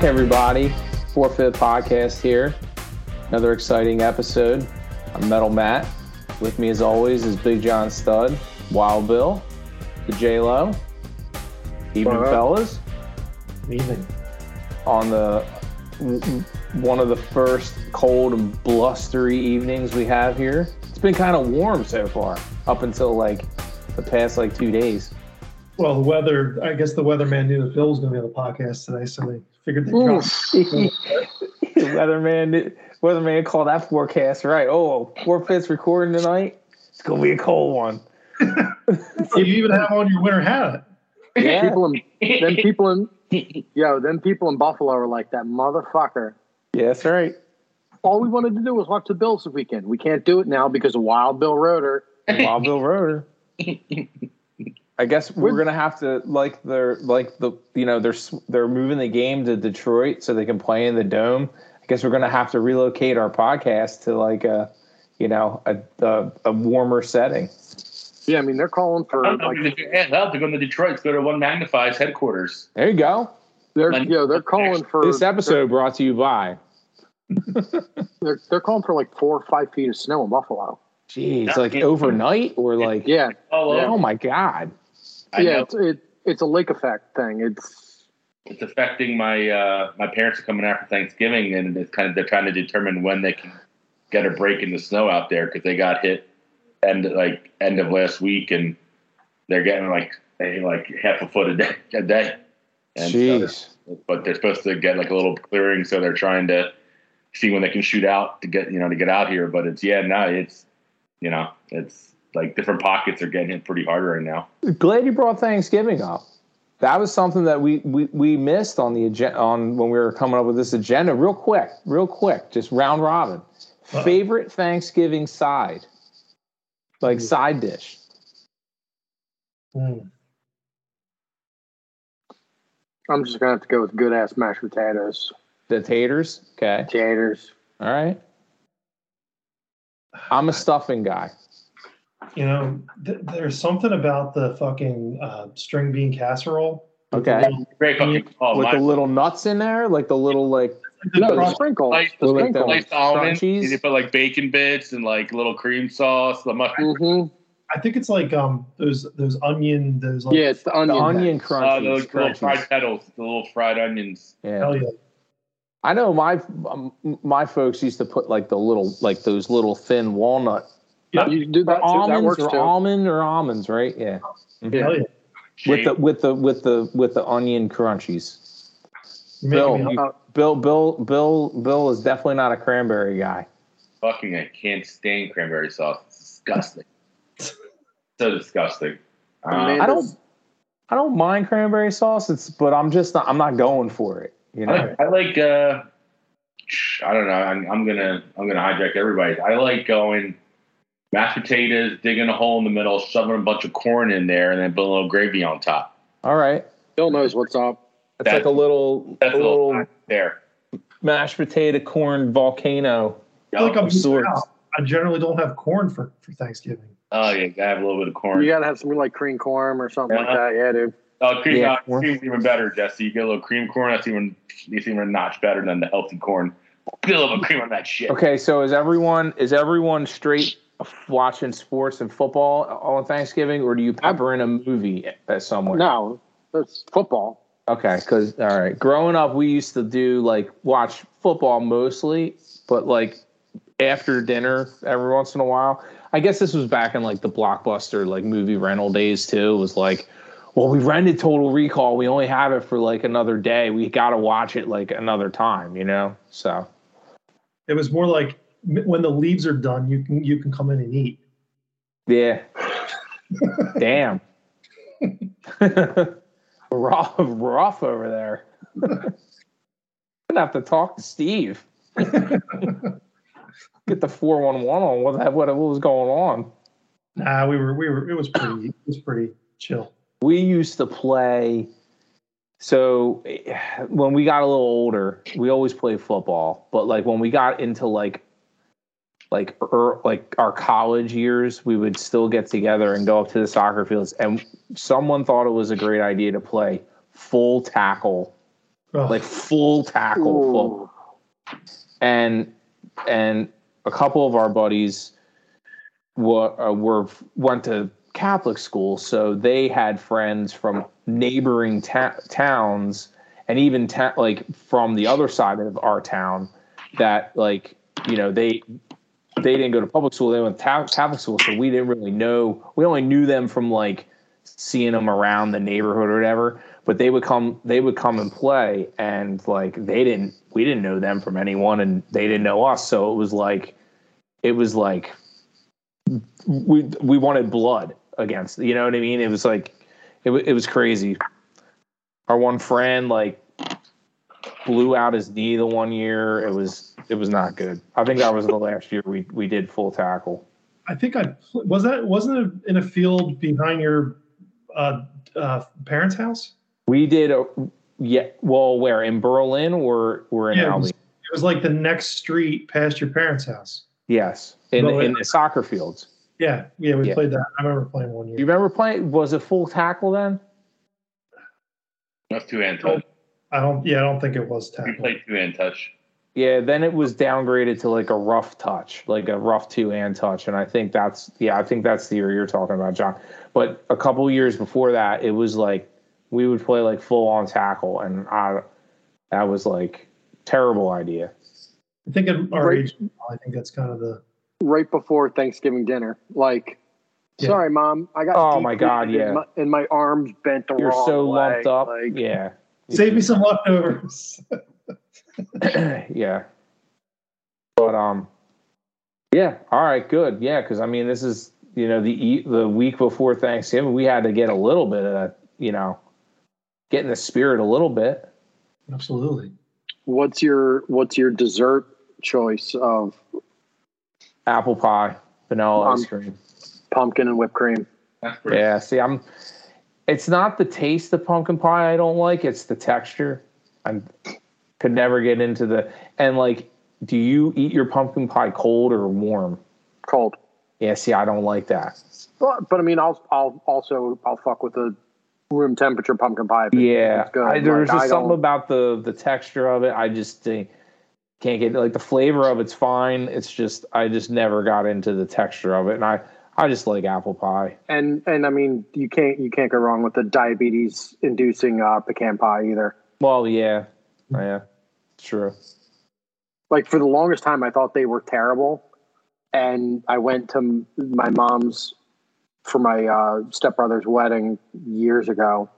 Back, everybody. Four Fifth Podcast here. Another exciting episode. I'm Metal Matt. With me, as always, is Big John Stud, Wild Bill, the J Lo. Up? fellas. Evening. On the one of the first cold and blustery evenings we have here. It's been kind of warm so far, up until like the past like two days. Well, the weather, I guess the weatherman knew that Bill was going to be on the podcast today, so they figured they'd drop. weatherman, weatherman called that forecast right. Oh, four fifths recording tonight. It's gonna be a cold one. You even have on your winter hat. Yeah. people in then people in yo then people in Buffalo are like that motherfucker. Yeah, that's right. All we wanted to do was watch the Bills this weekend. We can't do it now because of Wild Bill Roeder. Wild Bill Roeder. I guess we're gonna have to like they're like the you know they're they're moving the game to Detroit so they can play in the dome. I guess we're gonna have to relocate our podcast to like a you know a a, a warmer setting. Yeah, I mean they're calling for I don't know, like if you can't help to go to Detroit, let's go to One Magnifies headquarters. There you go. they're yo they're calling for This episode brought to you by. they're, they're calling for like four or five feet of snow in Buffalo. Jeez, like overnight or like Yeah, Oh, well, oh my god. I yeah, know it's it, it's a lake effect thing. It's it's affecting my uh, my parents are coming out for Thanksgiving, and it's kind of they're trying to determine when they can get a break in the snow out there because they got hit end like end of last week, and they're getting like they like half a foot a day a day. And so- Jeez. but they're supposed to get like a little clearing, so they're trying to see when they can shoot out to get you know to get out here. But it's yeah, no, it's you know it's like different pockets are getting hit pretty hard right now. Glad you brought Thanksgiving up. That was something that we, we, we missed on the agenda on when we were coming up with this agenda. Real quick, real quick, just round robin. Uh-oh. Favorite Thanksgiving side, like Hmm. side dish. Hmm. I'm just gonna have to go with good ass mashed potatoes, The taters. Okay, taters. all right. I'm a stuffing guy. You know, th- there's something about the fucking uh, string bean casserole. Okay, Great fucking call. with My- the little nuts in there, like the little like No, the Frost- sprinkles. Like- The like sprinkles. sliced almonds. Crunchies? They put like bacon bits and like little cream sauce. The mush- hmm I think it's like um those those onion those like Yeah, it's the the onion. onion uh, crunchies. the little fried petals, the little fried onions. Yeah. hell yeah. I know my um, my folks used to put like the little like those little thin walnut Yeah. You can do that. Too. That almonds works or too. almond or almonds, right? Yeah. Yeah. Hell yeah. With the with the with the with the onion crunchies. You're Bill, you- Bill, Bill, Bill, Bill is definitely not a cranberry guy. fucking I can't stand cranberry sauce. It's disgusting. so disgusting. Man, I don't, I don't mind cranberry sauce. It's, but I'm just not. I'm not going for it. You I know. like, I like uh I don't know. I'm, I'm gonna I'm gonna hijack everybody. I like going mashed potatoes, digging a hole in the middle, shoving a bunch of corn in there, and then put a little gravy on top. All right. Bill knows what's up. It's That- like a little, That's a a little little there. mashed potato corn volcano. I feel like I'm of sorts. I generally don't have corn for, for Thanksgiving. Oh yeah, gotta have a little bit of corn. You gotta have some like cream corn or something like that. Yeah, dude. Oh, cream, Yeah, uh, corn. cream's even better, Jesse. You get a little cream corn. That's even it's even a notch better than the healthy corn. Get a little bit of cream on that shit. Okay, so is everyone is everyone straight watching sports and football on Thanksgiving, or do you pepper in a movie at somewhere? No, it's football. Okay, because all right, growing up, we used to do like watch football mostly, but like after dinner every once in a while. I guess this was back in like the blockbuster like movie rental days too. It was like, well, we rented Total Recall. We only have it for like another day. We got to watch it like another time, you know. So It was more like m- when the leaves are done, you can you can come in and eat. yeah, damn, rough, rough over there. I'm Gonna have to talk to Steve. Get the four one one on what that what, what was going on. Nah, we were we were it was pretty it was pretty chill. We used to play. So when we got a little older, we always played football. But like when we got into like like er, like our college years, we would still get together and go up to the soccer fields. And someone thought it was a great idea to play full tackle Oh, like full tackle, full Ooh. and and a couple of our buddies were, uh, were went to Catholic school, so they had friends from neighboring ta- towns and even ta- like from the other side of our town that like you know they they didn't go to public school; they went to Catholic school, so we didn't really know. We only knew them from like seeing them around the neighborhood or whatever but they would come they would come and play and like they didn't we didn't know them from anyone and they didn't know us so it was like it was like we we wanted blood against you know what i mean? It was like it, it was crazy. Our one friend like blew out his knee the one year. It was it was not good i think that was the last year we we did full tackle I think I was that wasn't it in a field behind your uh, uh, parents' house. we did a yeah well where in berlin or or in Yeah, it was, it was like the next street past your parents' house. yes in No, in it- the soccer fields Yeah, yeah, we Yeah. played that. I remember playing one year. You remember playing? Was it full tackle then? That's two hand touch. I don't. Yeah, I don't think it was tackle. We tackle. played two hand touch. Yeah. Then it was downgraded to like a rough touch, like a rough two hand touch, and I think that's yeah, I think that's the year you're talking about, John. But a couple years before that, it was like we would play like full on tackle, and I that was like terrible idea. I think at our Right. age, I think that's kind of the. right before Thanksgiving dinner. Like, Yeah. sorry, mom, I got. Oh, my God, yeah. in my, and my arms bent the You're wrong so way. lumped up. Like, yeah. Save me some leftovers. yeah. But um, yeah. All right. Good. Yeah, because I mean, this is you know the e- the week before Thanksgiving, we had to get a little bit of that. You know, get in the spirit a little bit. Absolutely. What's your What's your dessert choice of Apple pie, vanilla ice Um, cream. pumpkin and whipped cream? Yeah. See, I'm. It's not the taste of pumpkin pie I don't like. It's the texture. I could never get into the and like. Do you eat your pumpkin pie cold or warm? Cold. Yeah. See, I don't like that. But, but I mean, I'll I'll also I'll fuck with the room temperature pumpkin pie. Yeah. I, there's Like, just I something about the the texture of it. I just uh, can't get like the flavor of it's fine. It's just I just never got into the texture of it, and I I just like apple pie. and and I mean, you can't you can't go wrong with the diabetes inducing uh, pecan pie either. Well, yeah, yeah, true. like for the longest time i thought they were terrible and i went to my mom's for my uh, stepbrother's wedding years ago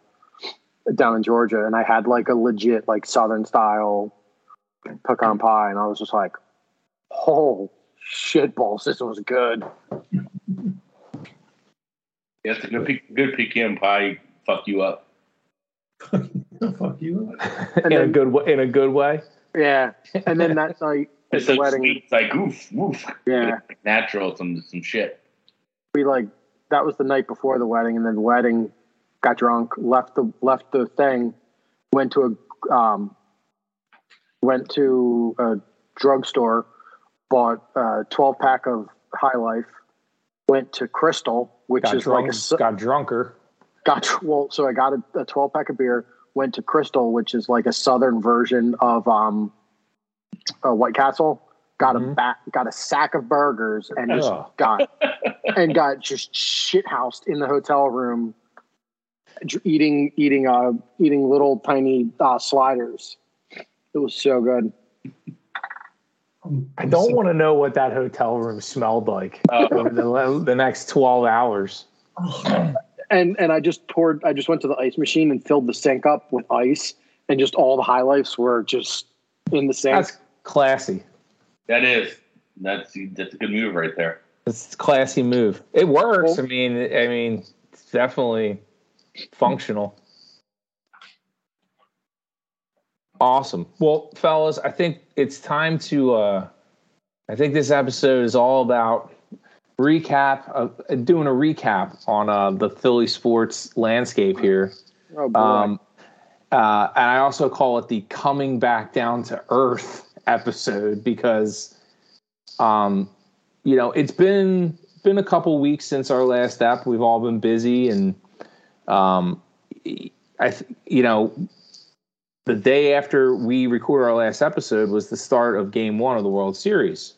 down in georgia and i had like a legit like southern style pecan pie and i was just like oh shit balls this was good Yeah, it's a good, good pecan pie. Fuck you up. Fuck you. in a good way. In a good way. yeah and then that's like It's the so wedding sweet. It's like oof, woof. yeah Natural, some some shit. we like that was the night before the wedding and then the wedding got drunk left the left the thing went to a um went to a drugstore bought a 12 pack of high life went to Krystal which Got is drunk. like a su- got drunker. Got well so i got a, a 12 pack of beer went to Krystal which is like a southern version of um uh, white castle got a Mhm. back got a sack of burgers and just Ugh. got and got just shit housed in the hotel room eating eating uh eating little tiny uh sliders it was so good I don't want to know what that hotel room smelled like Uh, over the, the next twelve hours. to. and and i just poured i just went to the ice machine and filled the sink up with ice and just all the high lifes were just in the sink That's classy. that is. That's that's a good move right there. It's a classy move. It works. Well- I mean, I mean, it's definitely functional. Awesome. Well, fellas, I think it's time to. uh I think this episode is all about recap, uh, doing a recap on uh, the Philly sports landscape here. oh boy. Um, uh, and I also call it the coming back down to earth episode because, um, you know, it's been been a couple weeks since our last app. We've all been busy, and um, I, th- you know, the day after we recorded our last episode was the start of game one of the World Series.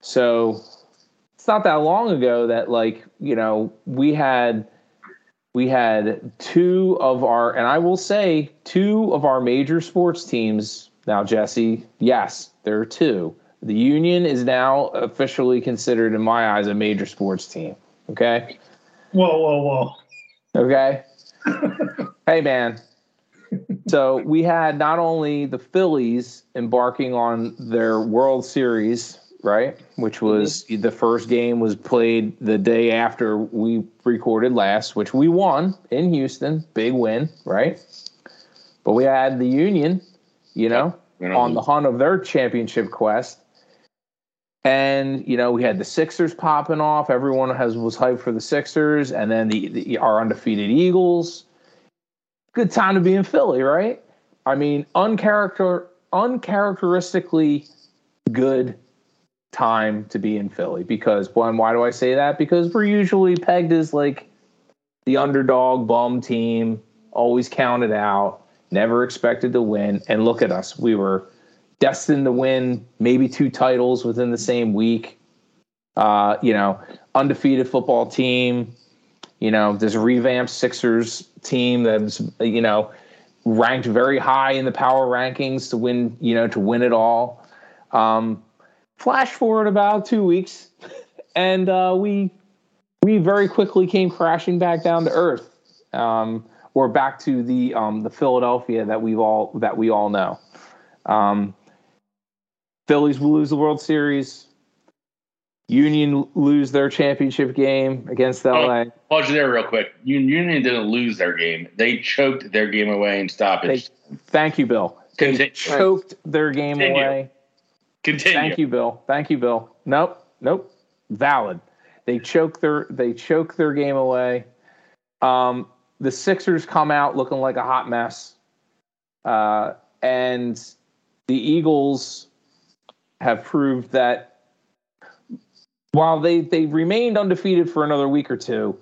So it's not that long ago that like, you know, we had we had two of our and I will say two of our major sports teams now, Jesse, yes, there are two. The Union is now officially considered, in my eyes, a major sports team. Okay. Whoa, whoa, whoa. Okay. hey, man. So we had not only the Phillies embarking on their World Series, right? Which mm-hmm. was the first game was played the day after we recorded last, which we won in Houston. Big win, right? But we had the Union, you know, on the hunt of their championship quest. And you know we had the Sixers popping off. Everyone has was hyped for the Sixers, and then the, the our undefeated Eagles. Good time to be in Philly, right? I mean, uncharacter uncharacteristically good time to be in Philly because one, why do I say that? Because we're usually pegged as like the underdog bum team, always counted out, never expected to win. And look at us. We were destined to win maybe two titles within the same week. Uh, you know, undefeated football team. You know, this revamped Sixers team that's you know ranked very high in the power rankings to win. You know, to win it all. Um, flash forward about two weeks, and uh, we we very quickly came crashing back down to earth. Um, or back to the um, the Philadelphia that we've all that we all know. Um, Phillies will lose the World Series. Union lose their championship game against LA. Pause you there real quick. Union didn't lose their game. They choked their game away in stoppage. Thank you, Bill. They Continue. choked their game Continue. away. Continue. Thank you, Bill. Thank you, Bill. Nope, nope. Valid. They choke their they choke their game away. Um, the Sixers come out looking like a hot mess, uh, and the Eagles have proved that while they they remained undefeated for another week or two,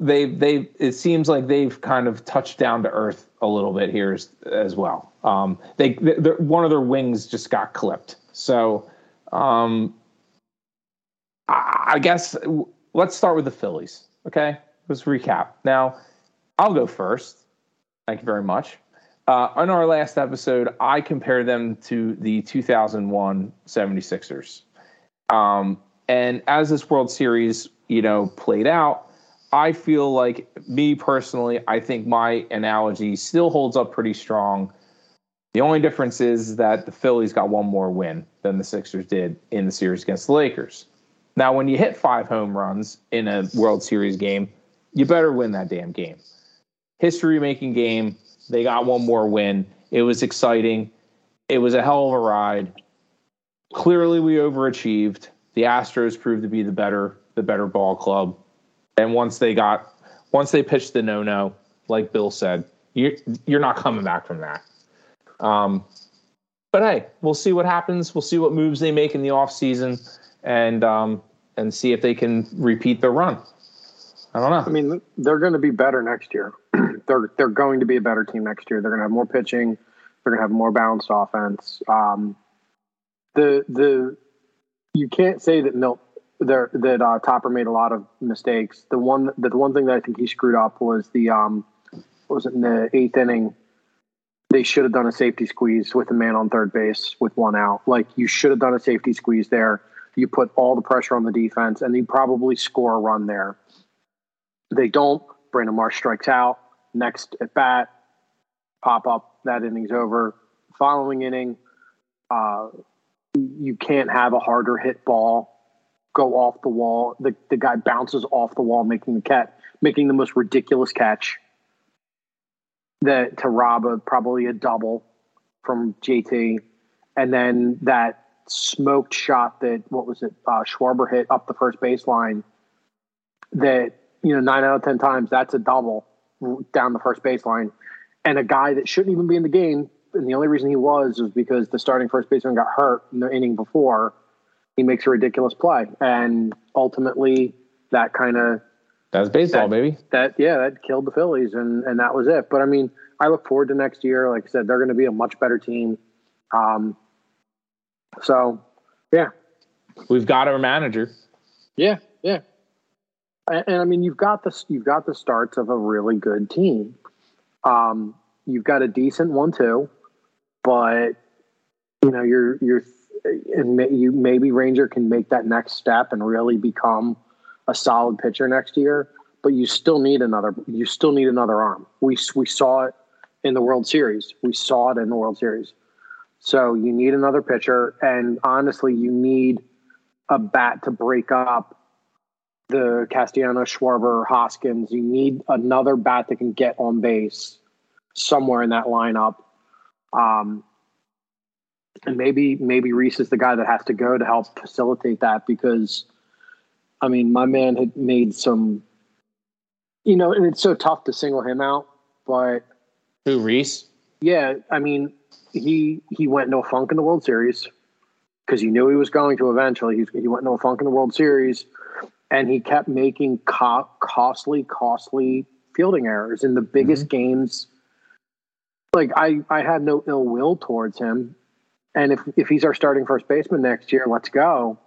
they they it seems like they've kind of touched down to earth a little bit here as, as well. Um, they one of their wings just got clipped, so um, I, I guess let's start with the Phillies. Okay, let's recap. Now, I'll go first. Thank you very much. Uh, on our last episode, I compared them to the 2001 76ers. Um, and as this World Series, you know, played out, I feel like me personally, I think my analogy still holds up pretty strong. The only difference is that the Phillies got one more win than the Sixers did in the series against the Lakers. Now, when you hit five home runs in a World Series game, you better win that damn game. History making game. They got one more win. It was exciting. It was a hell of a ride. Clearly, we overachieved. The Astros proved to be the better the better ball club. And once they got once they pitched the no no, like Bill said, you're you're not coming back from that. Um, but hey, we'll see what happens. We'll see what moves they make in the offseason and um, and see if they can repeat their run. I don't know. I mean, they're going to be better next year. they're they're going to be a better team next year. They're going to have more pitching. They're going to have more balanced offense. Um, the the you can't say that Milt there that uh, Topper made a lot of mistakes. The one the one thing that I think he screwed up was the um, was it in the eighth inning? They should have done a safety squeeze with a man on third base with one out. Like you should have done a safety squeeze there. You put all the pressure on the defense, and you probably score a run there. They don't. Brandon Marsh strikes out. Next at bat, pop up. That inning's over. Following inning, uh, you can't have a harder hit ball go off the wall. The the guy bounces off the wall, making the cat making the most ridiculous catch. That to rob a probably a double from JT, and then that smoked shot that what was it? Uh, Schwarber hit up the first baseline. That you know nine out of ten times that's a double down the first baseline, and a guy that shouldn't even be in the game. And the only reason he was was because the starting first baseman got hurt in the inning before. He makes a ridiculous play, and ultimately that kind of That's baseball, That- baby. that yeah, that killed the Phillies, and and that was it. But I mean, I look forward to next year. Like I said, they're going to be a much better team. Um, so yeah, We've got our manager. yeah, yeah. And, and I mean, you've got the you've got the starts of a really good team. Um, you've got a decent one too, but you know, you're you're and may, you maybe Ranger can make that next step and really become a solid pitcher next year. But you still need another. You still need another arm. We we saw it in the World Series. We saw it in the World Series. So you need another pitcher, and honestly, you need a bat to break up the Castellano, Schwarber, Hoskins. You need another bat that can get on base somewhere in that lineup. Um, and maybe maybe Rhys is the guy that has to go to help facilitate that because, I mean, my man had made some, you know, and it's so tough to single him out, but Who Rhys? yeah, I mean, he he went no funk in the World Series because he knew he was going to eventually. He, he went no funk in the World Series, and he kept making co- costly, costly fielding errors in the biggest mm-hmm. games. Like I, I had no ill will towards him, and if if he's our starting first baseman next year, let's go.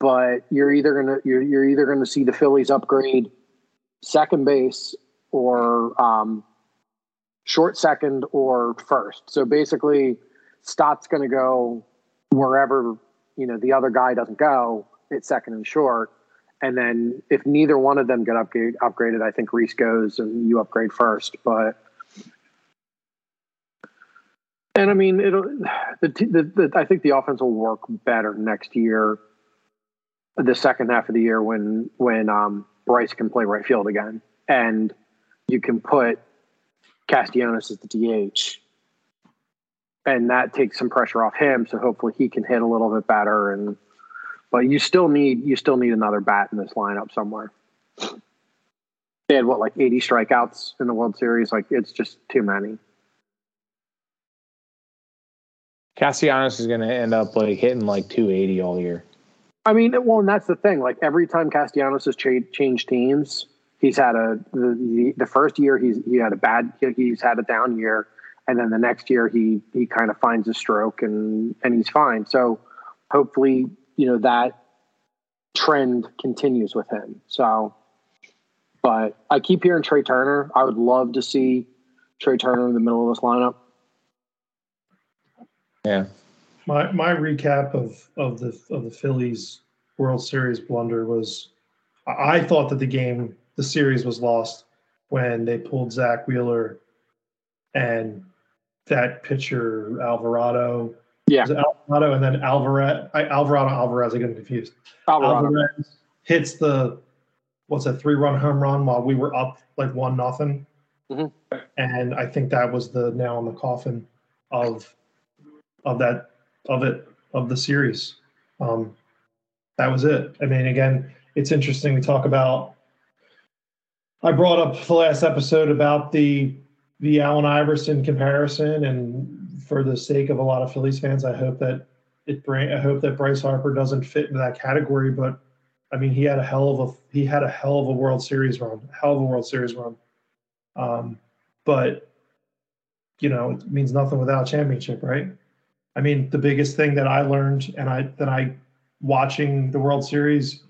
But you're either gonna you're you're either gonna see the Phillies upgrade second base or um, short second or first. So basically, Stott's going to go wherever you know the other guy doesn't go. It's second and short, and then if neither one of them get upgrade, upgraded, I think Rhys goes and you upgrade first. But and I mean, it'll the, the, the I think the offense will work better next year, the second half of the year when when um, Bryce can play right field again, and you can put Castellanos as the DH. And that takes some pressure off him, so hopefully he can hit a little bit better. And but you still need you still need another bat in this lineup somewhere. They had what like eighty strikeouts in the World Series. Like it's just too many. Castellanos is going to end up like hitting like 280 all year. I mean, well, and that's the thing. Like every time Castellanos has cha- changed teams, he's had a the the first year he's he had a bad he's had a down year, and then the next year he he kind of finds a stroke and and he's fine. So hopefully, you know that trend continues with him. So, but I keep hearing Trea Turner. I would love to see Trea Turner in the middle of this lineup. Yeah. My my recap of of the of the Phillies World Series blunder was I I thought that the game the series was lost when they pulled Zack Wheeler and that pitcher Alvarado. Yeah. Alvarado and then Alvarez I, Alvarado Alvarez I get confused. Alvarado. Alvarez hits the what's a three run home run while we were up like one nothing. Mhm. And I think that was the nail in the coffin of of that of it of the series. Um, that was it. I mean, again, it's interesting. We talk about. I brought up the last episode about the the Allen Iverson comparison, and for the sake of a lot of Phillies fans, I hope that it. I hope that Bryce Harper doesn't fit into that category. But I mean, he had a hell of a he had a hell of a World Series run, hell of a World Series run. Um, but you know, it means nothing without a championship, right? I mean, the biggest thing that I learned and I that I watching the World Series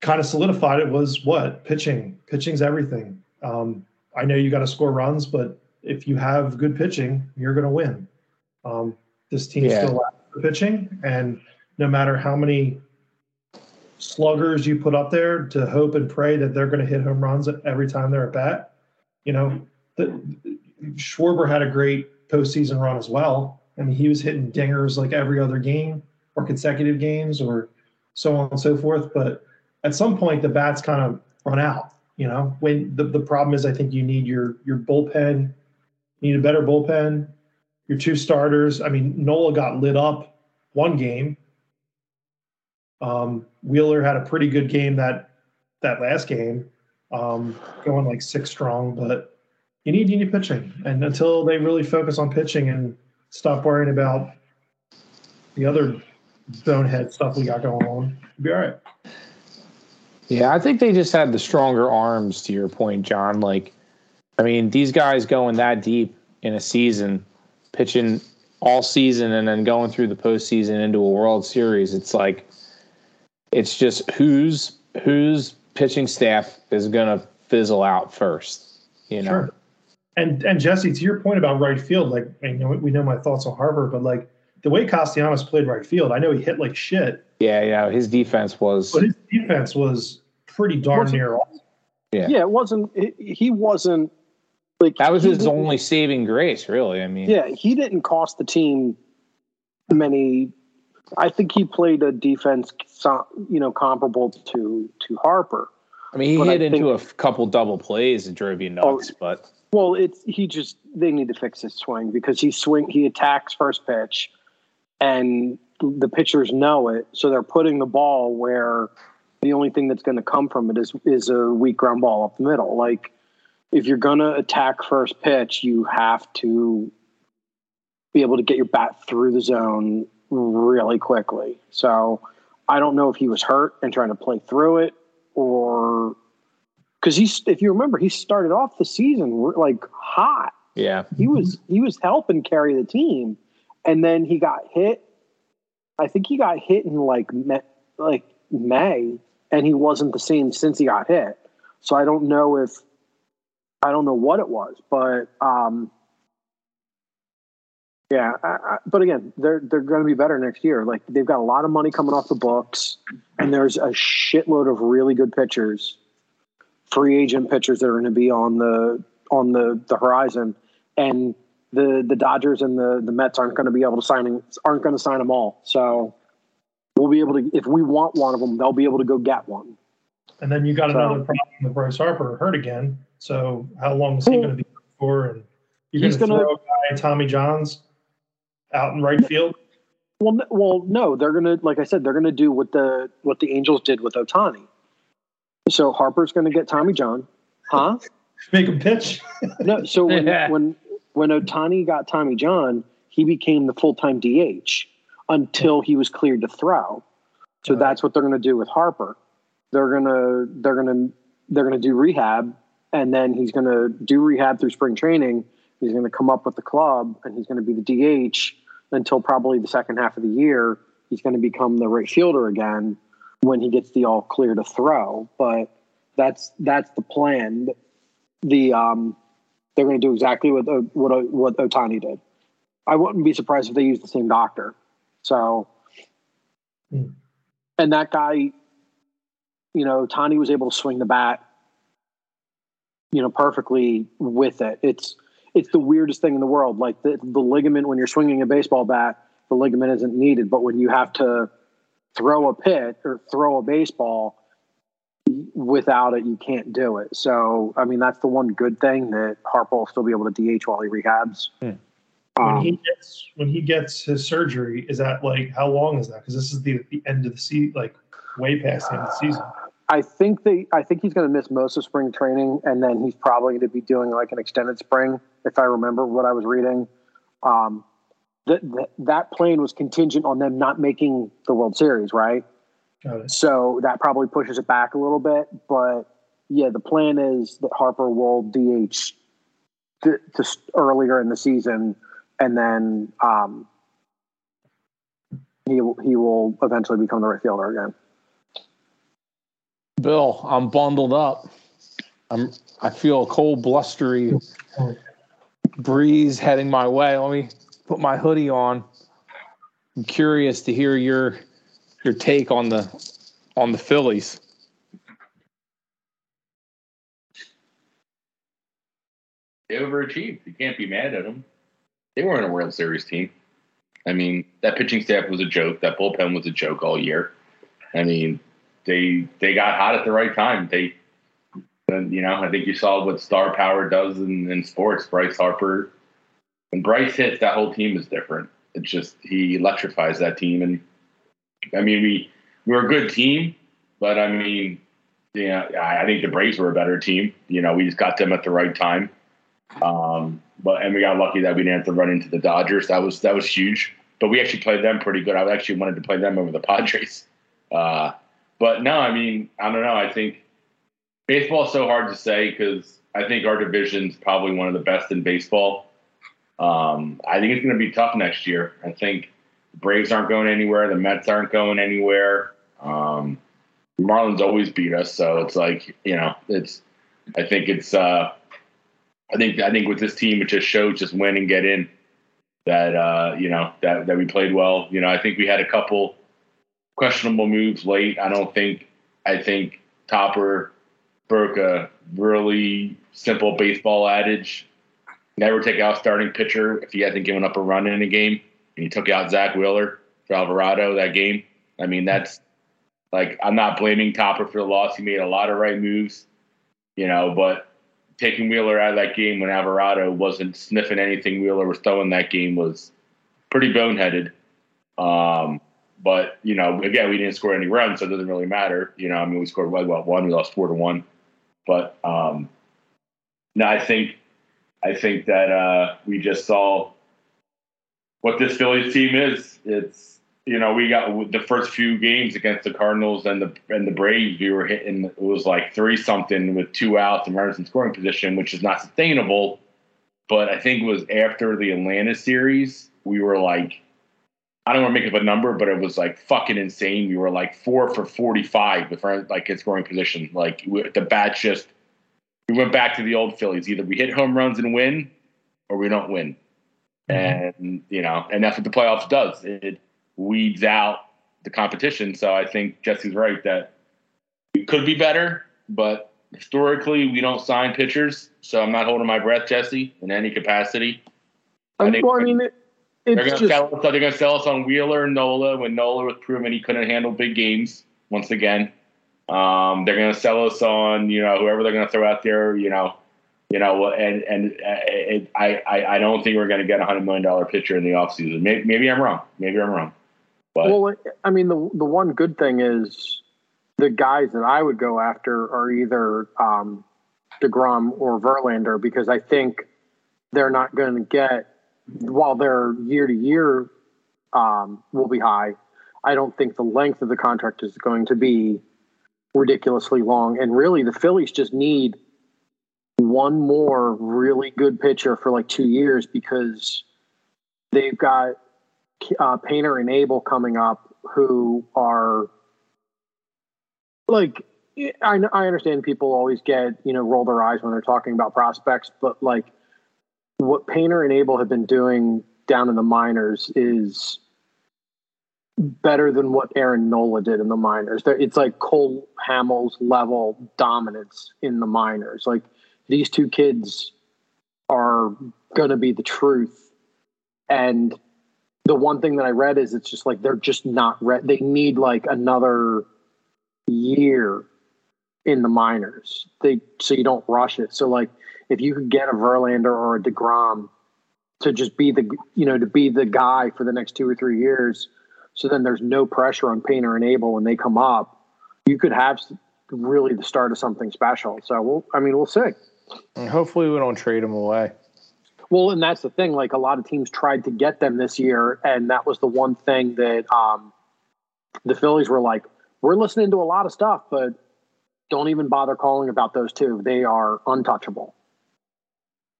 kind of solidified it was what pitching. Pitching's everything. Um, I know you got to score runs, but if you have good pitching, you're going to win. Um, this team Yeah. still lacks the pitching, and no matter how many sluggers you put up there to hope and pray that they're going to hit home runs every time they're at bat, you know, the, Schwarber had a great postseason run as well. I mean, he was hitting dingers like every other game or consecutive games or so on and so forth. But at some point, the bats kind of run out. You know, when the, the problem is, I think you need your your bullpen. You need a better bullpen. Your two starters. I mean, Nola got lit up one game. Um, Wheeler had a pretty good game that that last game, um, going like six strong. But you need you need pitching, and until they really focus on pitching and stop worrying about the other bonehead stuff we got going on, you'll be all right. Yeah, I think they just had the stronger arms. To your point, John. Like, I mean, these guys going that deep in a season, pitching all season, and then going through the postseason into a World Series. It's like, it's just who's whose pitching staff is going to fizzle out first. You know. Sure. And and Jesse, to your point about right field, like I know we know my thoughts on Harper, but like the way Castellanos played right field, I know he hit like shit, Yeah, yeah. His defense was. but his defense was pretty darn near. awesome. Yeah. Yeah, it wasn't. He he wasn't like That was his only saving grace, really. I mean, Yeah, he didn't cost the team many. I think he played a defense, you know, comparable to to Harper. I mean, he But I hit into think- a couple double plays and drove you oh, nuts, but Well, it's he just they need to fix his swing because he swing he attacks first pitch, and the pitchers know it, so they're putting the ball where the only thing that's going to come from it is is a weak ground ball up the middle. Like if you're going to attack first pitch, you have to be able to get your bat through the zone really quickly. So I don't know if he was hurt and trying to play through it or because he's if you remember he started off the season like hot. Yeah, he was he was helping carry the team. And then he got hit. I think he got hit in like May, like may and he wasn't the same since he got hit. So i don't know if i don't know what it was but um yeah I, I, but again they're they're going to be better next year like they've got a lot of money coming off the books and there's a shitload of really good pitchers free agent pitchers that are going to be on the on the the horizon and the the Dodgers and the the Mets aren't going to be able to sign aren't going to sign them all. So we'll be able to if we want one of them, they'll be able to go get one. And then you got So- another problem with Bryce Harper hurt again. So how long is he hmm. going to be for? And you're going to throw a guy, Tommy Johns, out in right field. Well, well, no, they're gonna like I said, they're gonna do what the what the Angels did with Ohtani. So Harper's gonna get Tommy John, huh? Make him pitch. No, so when Yeah. when when Ohtani got Tommy John, he became the full time DH until he was cleared to throw. So Right. that's what they're going to do with Harper. They're gonna they're gonna they're gonna do rehab, and then he's going to do rehab through spring training. He's going to come up with the club, and he's going to be the DH until probably the second half of the year. He's going to become the right fielder again when he gets the all clear to throw. But that's that's the plan. The um, they're going to do exactly what what what Ohtani did. I wouldn't be surprised if they use the same doctor. So, Hmm. and that guy, you know, Ohtani was able to swing the bat, you know, perfectly with it. It's it's the weirdest thing in the world. Like the the ligament when you're swinging a baseball bat, the ligament isn't needed, but when you have to throw a pit or throw a baseball without it, you can't do it. So, I mean, that's the one good thing that Harper will still be able to DH while he rehabs. Hmm. when Um, he gets when he gets his surgery, is that like how long is that? Because this is the the end of the season, like way past the end of the season. I think they, I think he's going to miss most of spring training, and then he's probably going to be doing like an extended spring, if I remember what I was reading. Um, that that that plan was contingent on them not making the World Series, right? So that probably pushes it back a little bit. But yeah, the plan is that Harper will DH to s- earlier in the season, and then um, he will- he will eventually become the right fielder again. Bill, I'm bundled up. I'm. I feel a cold, blustery breeze heading my way. Let me put my hoodie on. I'm curious to hear your your take on the on the Phillies. They overachieved. You can't be mad at them. They weren't a World Series team. I mean, that pitching staff was a joke. That bullpen was a joke all year. I mean, they they got hot at the right time. They, you know, I think you saw what star power does in, in sports. Bryce Harper, when Bryce hits, that whole team is different. It's just he electrifies that team. And I mean, we we were a good team, but I mean, yeah, I I think the Braves were a better team. You know, we just got them at the right time. Um, but and we got lucky that we didn't have to run into the Dodgers. That was that was huge. But we actually played them pretty good. I actually wanted to play them over the Padres. Uh, but no, I mean, I don't know. I think baseball is so hard to say because I think our division's probably one of the best in baseball. Um, I think it's going to be tough next year. I think the Braves aren't going anywhere. The Mets aren't going anywhere. Um, Marlins always beat us, so it's like you know, it's. I think it's. Uh, I think I think with this team, it just shows just win and get in. That uh, you know that that we played well. You know, I think we had a couple questionable moves late. I don't think. I think Topper broke a really simple baseball adage: never take out starting pitcher if he hasn't given up a run in a game. And he took out Zack Wheeler for Alvarado that game. I mean, that's like I'm not blaming Topper for the loss. He made a lot of right moves, you know, but taking Wheeler out of that game when Alvarado wasn't sniffing anything Wheeler was throwing that game was pretty boneheaded. Um, but you know, again, we didn't score any runs, so it doesn't really matter. You know, I mean, we scored well, well one, we lost four to one, but um, no, I think I think that uh, we just saw what this Phillies team is. It's you know, we got the first few games against the Cardinals and the and the Braves. We were hitting it was like three something with two outs and runners in scoring position, which is not sustainable. But I think it was after the Atlanta series, we were like, I don't want to make up a number, but it was like fucking insane. We were like four for forty five with like in scoring position. Like the bat just we went back to the old Phillies. Either we hit home runs and win, or we don't win. Mm-hmm. And you know, and that's what the playoffs does. It weeds out the competition. So I think Jesse's right that we could be better, but historically we don't sign pitchers. So I'm not holding my breath, Jesse, in any capacity. I, think I mean, it, they're going to sell us. They're going to sell us on Wheeler and Nola when Nola was proven he couldn't handle big games once again. Um, they're going to sell us on you know whoever they're going to throw out there. You know, you know, and and uh, it, I, I I don't think we're going to get a hundred million dollar pitcher in the offseason. Maybe, maybe I'm wrong. Maybe I'm wrong. But, well, I mean, the the one good thing is the guys that I would go after are either um, Degrom or Verlander because I think they're not going to get while their year to year will be high. I don't think the length of the contract is going to be ridiculously long. And really, the Phillies just need one more really good pitcher for like two years because they've got uh, Painter and Abel coming up, who are like I, I understand people always get you know roll their eyes when they're talking about prospects, but like what Painter and Abel have been doing down in the minors is better than what Aaron Nola did in the minors. It's like Cole Hamels level dominance in the minors. Like these two kids are going to be the truth. And the one thing that I read is it's just like they're just not ready. They need like another year in the minors. They so you don't rush it. So like if you could get a Verlander or a Degrom to just be the you know to be the guy for the next two or three years, so then there's no pressure on Painter and Abel when they come up. You could have really the start of something special. So we'll I mean we'll see. And hopefully we don't trade them away. Well, and that's the thing. Like a lot of teams tried to get them this year, and that was the one thing that um, the Phillies were like, "We're listening to a lot of stuff, but don't even bother calling about those two. They are untouchable."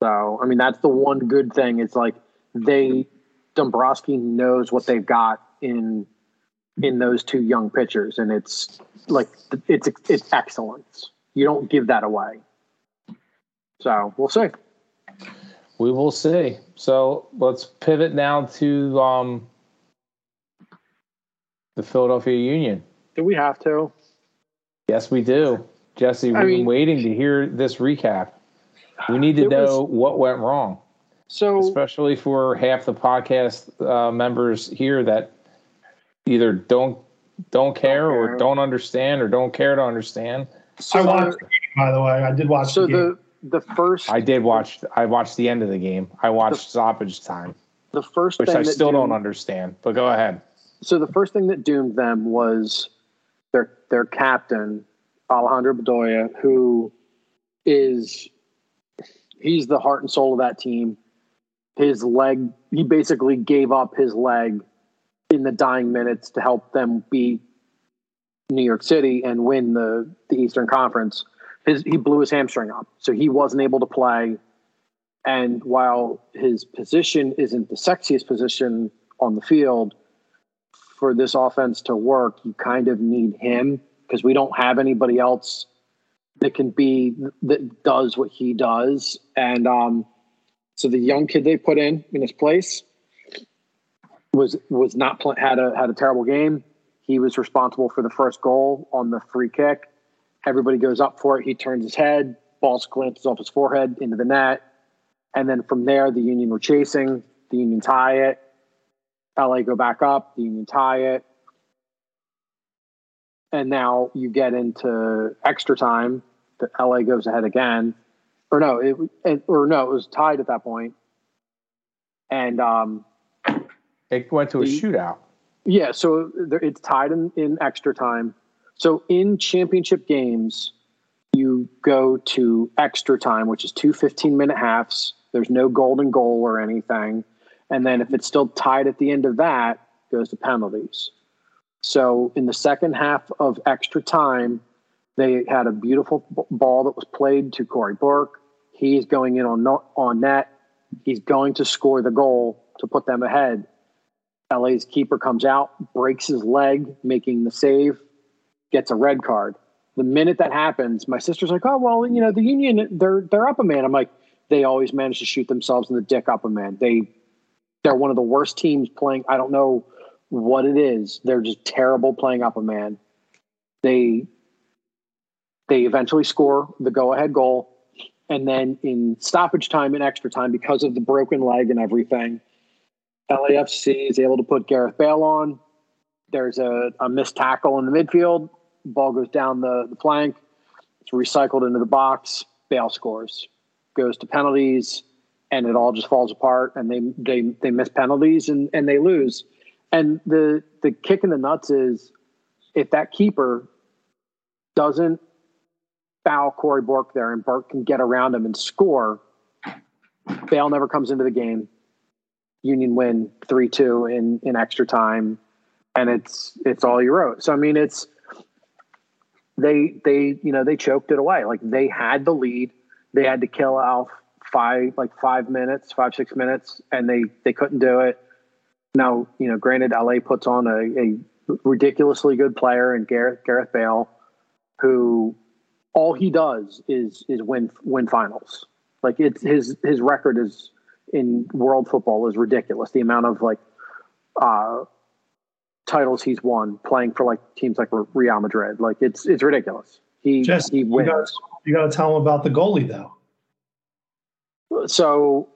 So, I mean, that's the one good thing. It's like they Dombrowski knows what they've got in in those two young pitchers, and it's like it's it's excellence. You don't give that away. So we'll see. We will see. So let's pivot now to um, the Philadelphia Union. Do we have to? Yes, we do. Jesse, we've I mean, been waiting to hear this recap. We need to know was, what went wrong. So, especially for half the podcast uh, members here that either don't don't care, don't care, or don't understand or don't care to understand. So, I watched the game, by the way. I did watch so the game. The, the first I did watch I watched the end of the game. I watched the, stoppage time. The first which I still doomed, don't understand. But go ahead. So the first thing that doomed them was their captain, Alejandro Bedoya, who is he's the heart and soul of that team. His leg, he basically gave up his leg in the dying minutes to help them beat New York City and win the the Eastern Conference. His he blew his hamstring up, so he wasn't able to play. And while his position isn't the sexiest position on the field, for this offense to work, you kind of need him because we don't have anybody else that can be that does what he does. And um, so the young kid they put in in his place was was not had a had a terrible game. He was responsible for the first goal on the free kick. Everybody goes up for it. He turns his head, ball glances off his forehead into the net, and then from there the Union were chasing. The Union tie it. LA go back up. The Union tie it. And now you get into extra time. The LA goes ahead again, or no, it, it or no, it was tied at that point. And um, It went to a The- shootout. yeah, so it's tied in, in extra time. So in championship games, you go to extra time, which is two 15 minute halves. There's no golden goal or anything. And then if it's still tied at the end of that, goes to penalties. So in the second half of extra time, they had a beautiful ball that was played to Corey Burke. He's going in on on net. He's going to score the goal to put them ahead. LA's keeper comes out, breaks his leg, making the save, gets a red card. The minute that happens, my sister's like, "Oh well, you know the Union, they're they're up a man." I'm like, they always manage to shoot themselves in the dick up a man. They they're one of the worst teams playing. I don't know what it is. They're just terrible playing up a man. They they eventually score the go ahead goal, and then in stoppage time and extra time, because of the broken leg and everything, LAFC is able to put Gareth Bale on. There's a, a missed tackle in the midfield. Ball goes down the, the flank. It's recycled into the box. Bale scores. Goes to penalties, and it all just falls apart. And they they they miss penalties and and they lose. And the the kick in the nuts is if that keeper doesn't foul Corey Burke there and Burke can get around him and score, Bale never comes into the game. Union win three two in in extra time, and it's it's all you wrote. So I mean, it's they they you know they choked it away. Like they had the lead, they had to kill off five like five minutes, five six minutes, and they they couldn't do it. Now you know, granted, LA puts on a, a ridiculously good player in Gareth Gareth Bale, who all he does is is win win finals. Like it's his his record is in world football is ridiculous. The amount of like uh, titles he's won playing for like teams like Real Madrid, like it's it's ridiculous. He Jesse, he wins. you got to tell him about the goalie though. So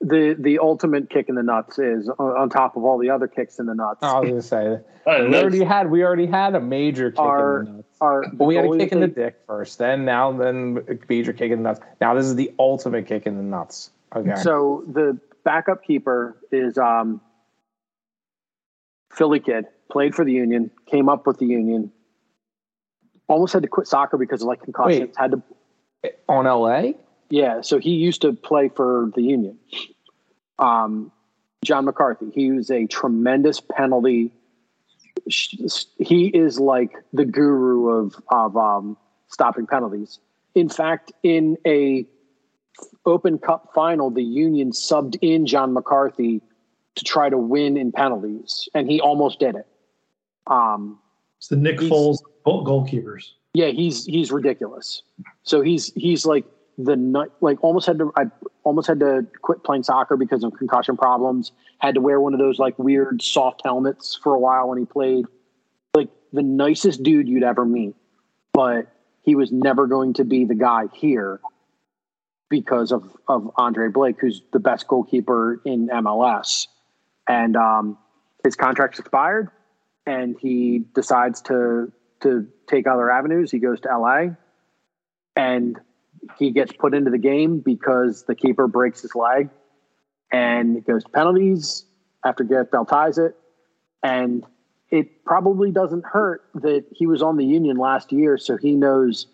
the the ultimate kick in the nuts is on, on top of all the other kicks in the nuts. I was gonna say we that's- already had we already had a major kick Are- in the nuts. Are But we had a kick in the dick first, then now then a major kick in the nuts. Now this is the ultimate kick in the nuts. Okay. So the backup keeper is um, Philly kid, played for the Union, came up with the Union, almost had to quit soccer because of like concussions. Wait. Had to on LA? Yeah, so he used to play for the Union. Um, John McCarthy. He was a tremendous penalty. He is like the guru of of um, stopping penalties. In fact, in a Open Cup final, the Union subbed in John McCarthy to try to win in penalties, and he almost did it. Um, It's the Nick Foles goalkeepers. yeah, he's he's ridiculous. So he's he's like the night, like almost had to I almost had to quit playing soccer because of concussion problems. Had to wear one of those like weird soft helmets for a while when he played. Like the nicest dude you'd ever meet, but he was never going to be the guy here because of of Andre Blake, who's the best goalkeeper in MLS, and um, his contract's expired, and he decides to to take other avenues. He goes to LA and he gets put into the game because the keeper breaks his leg and it goes to penalties after Gareth Bale ties it. And it probably doesn't hurt that he was on the union last year, so he knows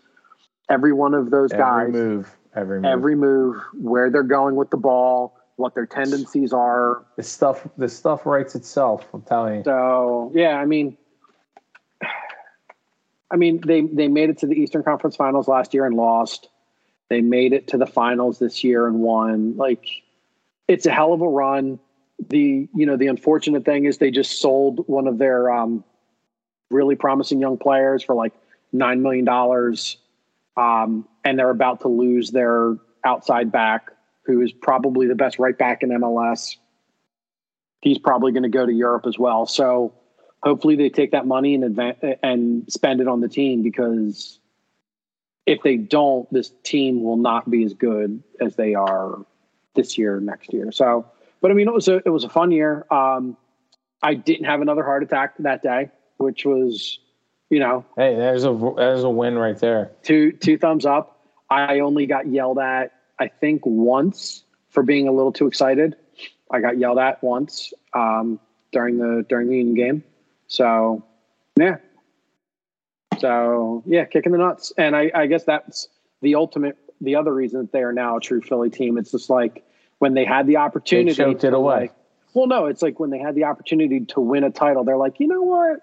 every one of those Every guys, move. Every move. every move, where they're going with the ball, what their tendencies are, this stuff this stuff writes itself, I'm telling you. So yeah, I mean, I mean, they they made it to the Eastern Conference Finals last year and lost. They made it to the finals this year and won. Like, it's a hell of a run. The you know the unfortunate thing is they just sold one of their um, really promising young players for like nine million dollars, um, and they're about to lose their outside back, who is probably the best right back in MLS. He's probably going to go to Europe as well. So hopefully they take that money and advance and spend it on the team because if they don't, this team will not be as good as they are this year, next year. So, but I mean, it was a it was a fun year. Um, I didn't have another heart attack that day, which was, you know, Hey, there's a there's a win right there. two two thumbs up. I only got yelled at, I think, once for being a little too excited. I got yelled at once um, during the during the game. So, yeah. So yeah, kicking the nuts, and I, I guess that's the ultimate. The other reason that they are now a true Philly team. It's just like when they had the opportunity. They choked it to, away. like- well, no, it's like when they had the opportunity to win a title, they're like, you know what?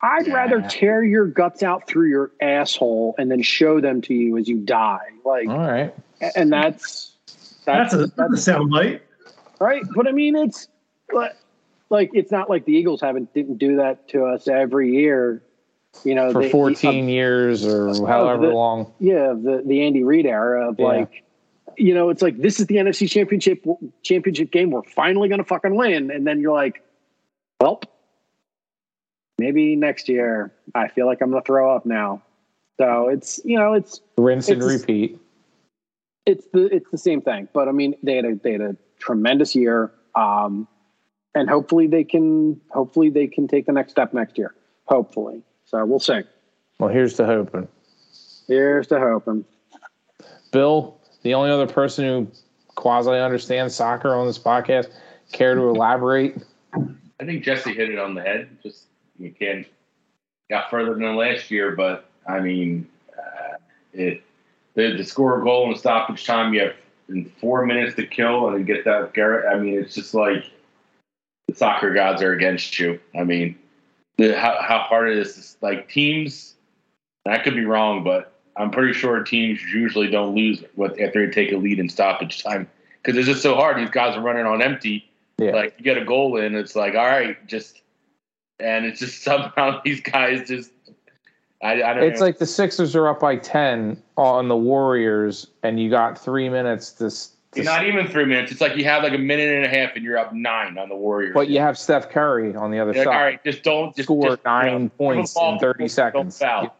I'd rather tear your guts out through your asshole and then show them to you as you die. Like, All right. and that's That's a that's a sound bite. right. But I mean, it's but like it's not like the Eagles haven't didn't do that to us every year. You know, For they- 14 years or however the- long. yeah, the the Andy Reid era of Yeah. like, you know, it's like this is the NFC Championship championship game. We're finally gonna fucking win, and then you're like, well, maybe next year. I feel like I'm gonna throw up now. So it's you know it's Rinse and repeat. it's the it's the same thing. But I mean, they had a they had a tremendous year, um, and hopefully they can hopefully they can take the next step next year. Hopefully, so we'll see. Well, here's to hoping. Here's to hoping. Bill, the only other person who quasi understands soccer on this podcast, care to elaborate? I think Jesse hit it on the head. Just you can't got further than last year, but I mean, uh, it the, to score a goal in stoppage time, you have in four minutes to kill and get that Garrett. I mean, it's just like the soccer gods are against you. I mean, the, how how hard it is. like teams. I could be wrong, but I'm pretty sure teams usually don't lose what after they take a lead in stoppage time because it's just so hard. These guys are running on empty Yeah. like you get a goal in, it's like all right, just and it's just somehow these guys just I, I don't It's know. like the Sixers are up by 10 on the Warriors, and you got three minutes to. Not even three minutes. It's like you have like a minute and a half and you're up nine on the Warriors. but you have Steph Curry on the other You're like, side. all right, just don't just Score just, nine you know, points don't in 30 don't seconds. foul.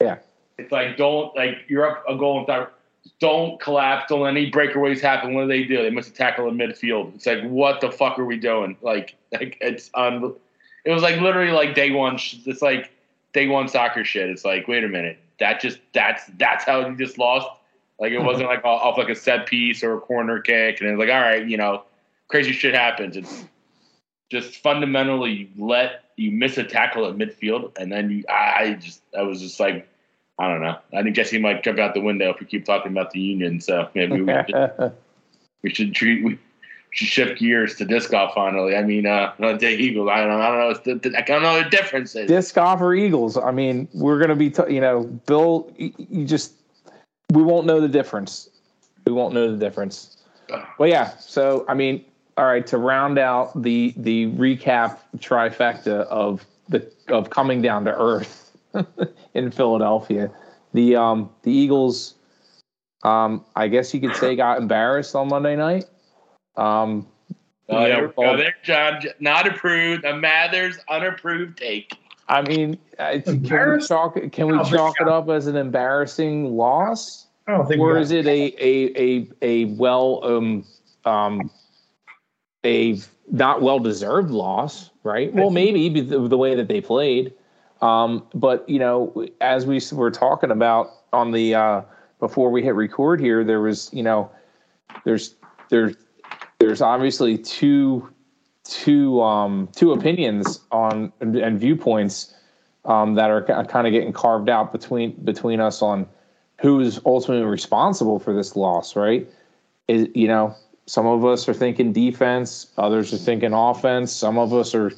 Yeah. It's like don't like you're up a goal and th- don't collapse. Don't let any breakaways happen. What do they do? They must tackle in midfield. It's like what the fuck are we doing? Like like it's on. It was like literally like day one. It's like day one soccer shit. It's like wait a minute. That just that's that's how you just lost. Like it wasn't like off like a set piece or a corner kick, and it's like all right, you know, crazy shit happens. It's just fundamentally you let you miss a tackle at midfield, and then you I, I just I was just like I don't know. I think Jesse might jump out the window if we keep talking about the union. So maybe we, should, we should treat we should shift gears to disc golf finally. I mean, uh, the Eagles. I don't know. I don't know. It's the, the, I don't know the difference. Is. Disc golf or Eagles? I mean, we're going to be, t- you know, Bill, you just, we won't know the difference. We won't know the difference. Well, yeah. So, I mean, all right, to round out the the recap trifecta of the of coming down to earth in Philadelphia, the um the Eagles, um, I guess you could say got embarrassed on Monday night. Um, Oh, you there know, go. There, John. Not approved. A Mathers unapproved take. I mean, can we chalk can we chalk it up as an embarrassing loss, I don't think. or is it a a a a well um um a not well deserved loss? Right. Well, maybe the, the way that they played, um, but you know, as we were talking about on the uh, before we hit record here, there was you know, there's there's there's obviously two two um two opinions on and, and viewpoints um that are kind of getting carved out between between us on who is ultimately responsible for this loss right is you know some of us are thinking defense others are thinking offense some of us are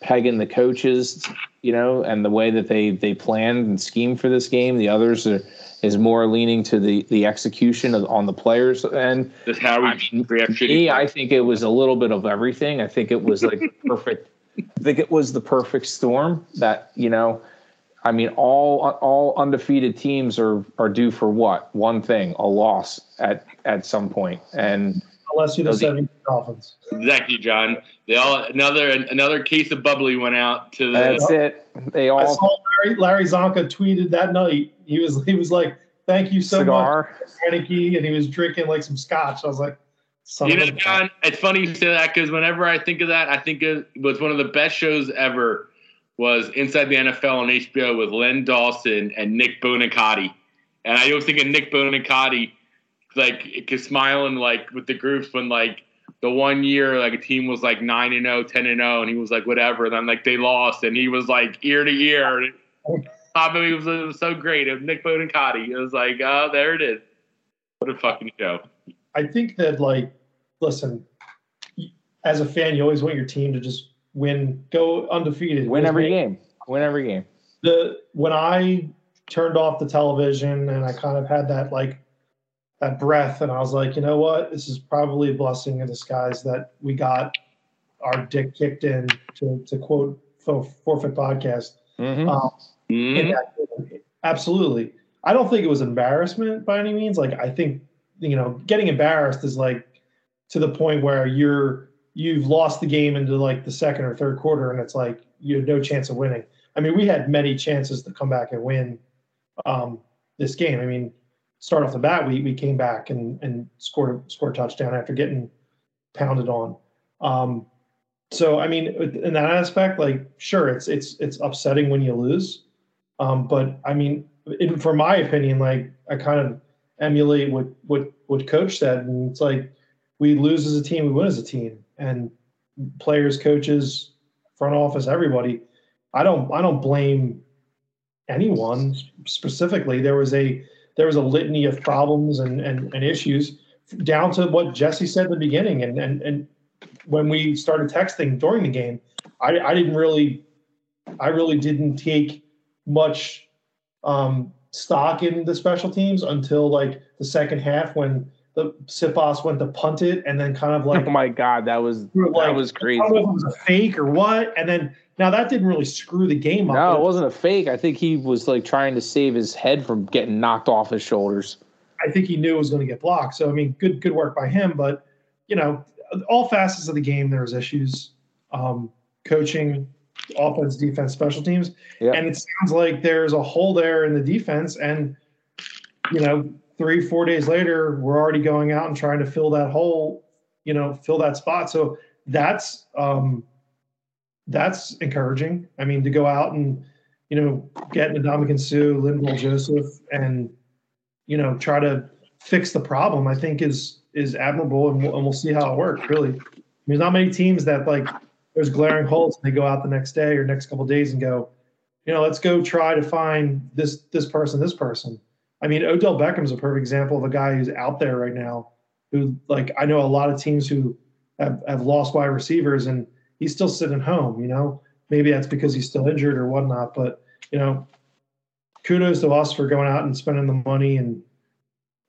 pegging the coaches you know, and the way that they they planned and schemed for this game. The others are, is more leaning to the the execution of, on the players and Just how we I mean, me, I think it was a little bit of everything. I think it was like perfect. I think it was the perfect storm that you know. I mean, all all undefeated teams are are due for what? One thing: a loss at at some point. And Unless you're the Those- seven Dolphins. Exactly, John. They all another another case of bubbly went out to the. that's it. They all. I saw Larry, Larry Csonka tweeted that night. He was he was like, "Thank you so cigar. much, Heinicke," and he was drinking like some scotch. I was like, Son You know, a- John, it's funny you say that because whenever I think of that, I think it was one of the best shows ever. Was Inside the NFL on HBO with Len Dawson and Nick Buoniconti, and I always think of Nick Buoniconti, like, cause smiling like with the groups when like the one year like a team was like nine and 0, 10 and zero, and he was like whatever, and then like they lost, and he was like ear to ear. I mean, it was, it was so great. It was Nick Buoniconti. It was like, oh, there it is. What a fucking show. I think that like, listen, as a fan, you always want your team to just win, go undefeated, Win every game. Win every game. The when I turned off the television and I kind of had that like that breath, and I was like, you know what, this is probably a blessing in disguise that we got our dick kicked in to to quote Fo- forfeit podcast. Mhm. Um, Mhm. that. Absolutely. I don't think it was embarrassment by any means. Like I think you know, getting embarrassed is like to the point where you're you've lost the game into like the second or third quarter, and it's like you have no chance of winning. I mean, we had many chances to come back and win um, this game. I mean, start off the bat, we we came back and and scored scored a touchdown after getting pounded on. Um, so I mean, in that aspect, like sure, it's it's it's upsetting when you lose, um, but I mean, in, for my opinion, like I kind of emulate what what what coach said, and it's like we lose as a team, we win as a team, and players, coaches, front office, everybody. I don't I don't blame anyone specifically. There was a there was a litany of problems and and, and issues down to what Jesse said in the beginning, and and and when we started texting during the game, I, I didn't really, I really didn't take much um, stock in the special teams until like the second half when the Siposs went to punt it and then kind of like oh my god, that was were that was crazy. I don't know if it was a fake or what, and then now that didn't really screw the game up. No, it wasn't a fake. I think he was like trying to save his head from getting knocked off his shoulders. I think he knew it was going to get blocked. So I mean, good good work by him. But you know, all facets of the game there was issues. Um, coaching, offense, defense, special teams, Yeah. and it sounds like there's a hole there in the defense. And you know, three four days later, we're already going out and trying to fill that hole. You know, fill that spot. So that's um, that's encouraging. I mean, to go out and you know get Ndamukong Suh, Linval Joseph, and you know try to fix the problem. I think is is admirable, and we'll, and we'll see how it works. Really, there's not many teams that like there's glaring holes, and they go out the next day or next couple days and go, you know, let's go try to find this this person, this person. I mean, Odell Beckham is a perfect example of a guy who's out there right now. Who like I know a lot of teams who have, have lost wide receivers, and he's still sitting home. You know, maybe that's because he's still injured or whatnot. But you know, kudos to us for going out and spending the money and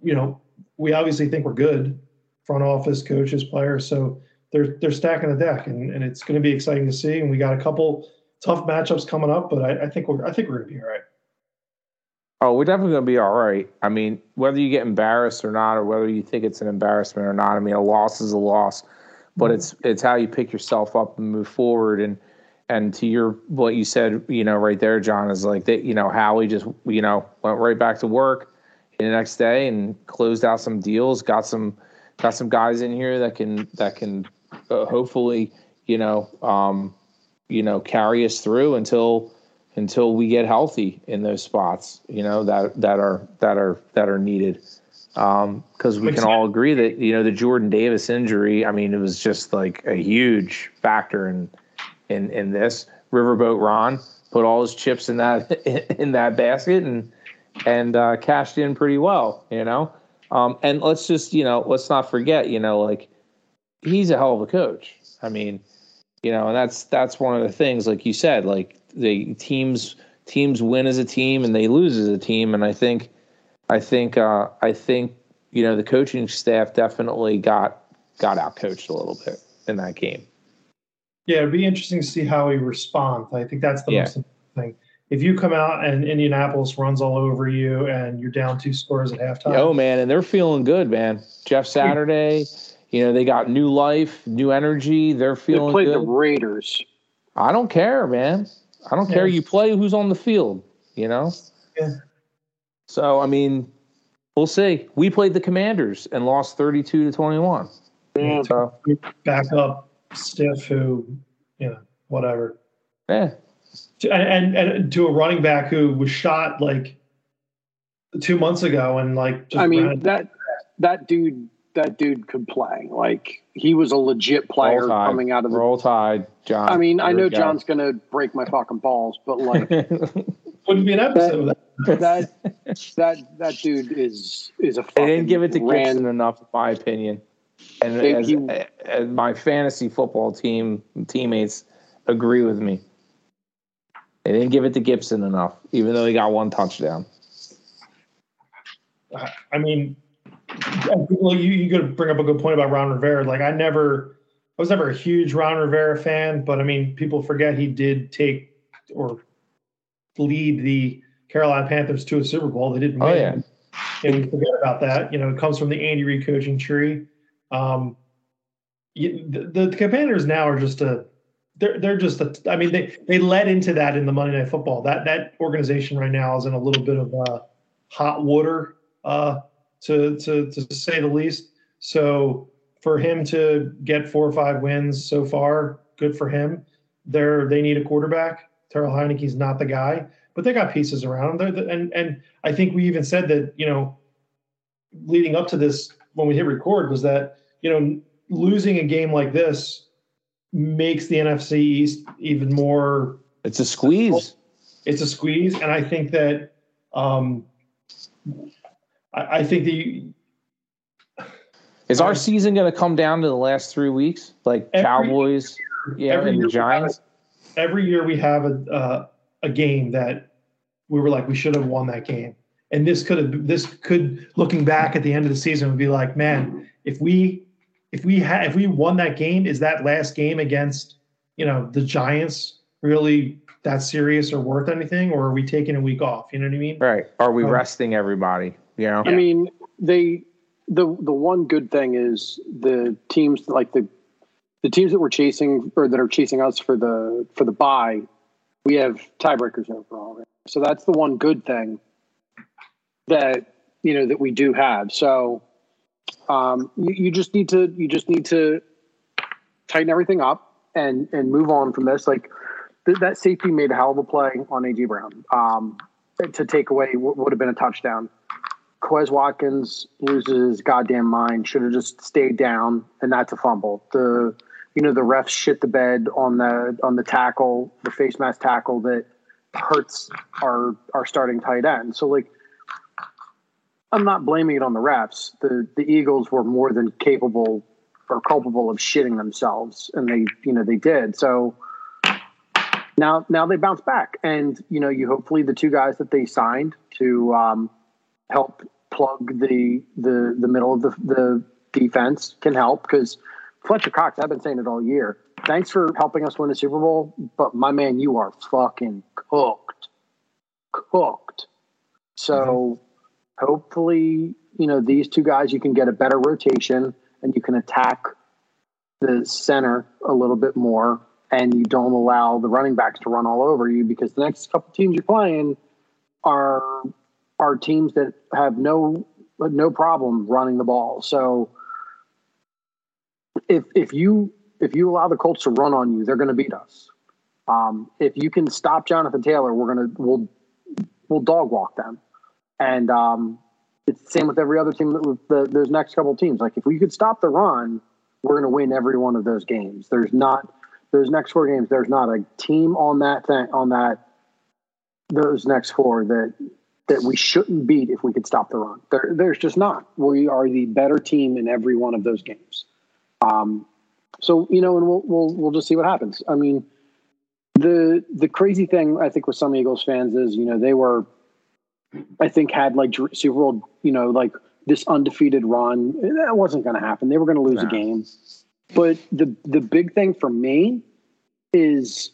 you know we obviously think we're good front office coaches players so they're they're stacking the deck and, and it's going to be exciting to see and we got a couple tough matchups coming up but i, I think we're i think we're going to be all right Oh, we're definitely going to be all right. I mean, whether you get embarrassed or not, or whether you think it's an embarrassment or not, I mean, a loss is a loss, but it's it's how you pick yourself up and move forward. And and to your what you said, you know, right there, John, is like that. You know, Howie just you know went right back to work the next day and closed out some deals, got some got some guys in here that can that can uh, hopefully you know um, you know carry us through until until we get healthy in those spots, you know, that that are that are that are needed. Because we can all agree that you know the Jordan Davis injury. I mean, it was just like a huge factor in in in this. Riverboat Ron put all his chips in that in that basket and and uh, cashed in pretty well, you know. Um, and let's just you know let's not forget, you know, like he's a hell of a coach. I mean, You know, and that's that's one of the things, like you said, like the teams teams win as a team and they lose as a team, and I think I think uh, I think you know the coaching staff definitely got got out coached a little bit in that game. Yeah, it'd be interesting to see how he responds. I think that's the Yeah. most important thing. If you come out and Indianapolis runs all over you and you're down two scores at halftime, Oh man, and they're feeling good, man. Jeff Saturday, you know they got new life, new energy. They're feeling They played good. the Raiders. I don't care, man. I don't care. Yeah. You play who's on the field, you know? Yeah. So, I mean, we'll see. We played the Commanders and lost 32 to 21. Yeah. So, back up stiff who, you know, whatever. yeah. And, and and to a running back who was shot like two months ago and like just I mean ran- that that dude that dude could play. Like he was a legit player coming out of the. Roll Tide, John. I mean, I know we go. John's gonna break my fucking balls, but like wouldn't be an episode. of that. that that that dude is is a. They Fucking didn't give it to ran- Gibson enough, in my opinion. And They- as, he- as my fantasy football team teammates agree with me. They didn't give it to Gibson enough, even though he got one touchdown. I mean, well, you you could bring up a good point about Ron Rivera. Like I never, I was never a huge Ron Rivera fan, but I mean, people forget he did take or lead the Carolina Panthers to a Super Bowl. They didn't Oh, win. And we forget about that. You know, it comes from the Andy Reid coaching tree. Um, you, the, the Commanders now are just a they're they're just a, I mean they they led into that in the Monday Night Football. That that organization right now is in a little bit of uh, hot water uh, to to to say the least. So for him to get four or five wins so far, good for him. They're they need a quarterback. Terrell Heinicke's not the guy, but they got pieces around them. They're, and and I think we even said that you know leading up to this when we hit record was that you know losing a game like this makes the NFC East even more It's a squeeze. it's a squeeze, and I think that um, I, I think the Is our season going to come down to the last three weeks, like Every Cowboys, yeah, and the Giants? every year we have a uh, a game that we were like we should have won that game, and this could have this could looking back at the end of the season would be like man if we if we had if we won that game is that last game against you know the Giants really that serious or worth anything or are we taking a week off you know what I mean Right? Are we Um, resting everybody? Know, I mean, they the the one good thing is the teams like the the teams that we're chasing or that are chasing us for the for the buy, we have tiebreakers over already. So that's the one good thing that you know that we do have. So um, you, you just need to you just need to tighten everything up and and move on from this. Like th- that safety made a hell of a play on AJ Brown um, to take away what would have been a touchdown. Quez Watkins loses his goddamn mind. Should have just stayed down, and that's a fumble. The you know the refs shit the bed on the on the tackle, the face mask tackle that hurts our our starting tight end. So like, I'm not blaming it on the refs. The the Eagles were more than capable or culpable of shitting themselves, and they you know they did. So now now they bounce back, and you know you hopefully the two guys that they signed to. Um, help plug the the the middle of the, the defense can help because Fletcher Cox, I've been saying it all year. Thanks for helping us win the Super Bowl, but my man, you are fucking cooked, cooked. So mm-hmm. hopefully, you know these two guys, you can get a better rotation and you can attack the center a little bit more, and you don't allow the running backs to run all over you because the next couple teams you're playing are are teams that have no no problem running the ball. So if if you if you allow the Colts to run on you, they're going to beat us. Um, if you can stop Jonathan Taylor, we're gonna we'll we'll dog walk them. And um, it's the same with every other team. With the, those next couple teams, like if we could stop the run, we're going to win every one of those games. There's not those next four games. There's not a team on that thing on that those next four that that we shouldn't beat if we could stop the run. There, there's just not. We are the better team in every one of those games. Um, So you know, and we'll we'll we'll just see what happens. I mean, the the crazy thing I think with some Eagles fans is you know they were, I think had like Super Bowl you know like this undefeated run that wasn't going to happen. They were going to lose No. a game. But the the big thing for me is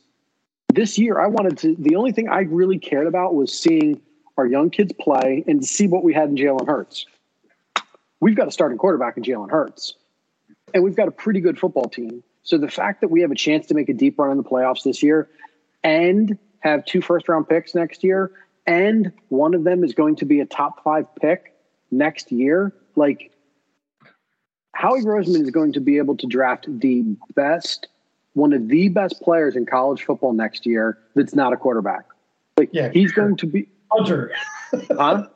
this year I wanted to. The only thing I really cared about was seeing our young kids play and to see what we had in Jalen Hurts. We've got a starting quarterback in Jalen Hurts, and we've got a pretty good football team. So the fact that we have a chance to make a deep run in the playoffs this year, and have two first round picks next year, and one of them is going to be a top five pick next year, like Howie Roseman is going to be able to draft the best, one of the best players in college football next year that's not a quarterback. Like Yeah, he's sure. going to be Punter, huh?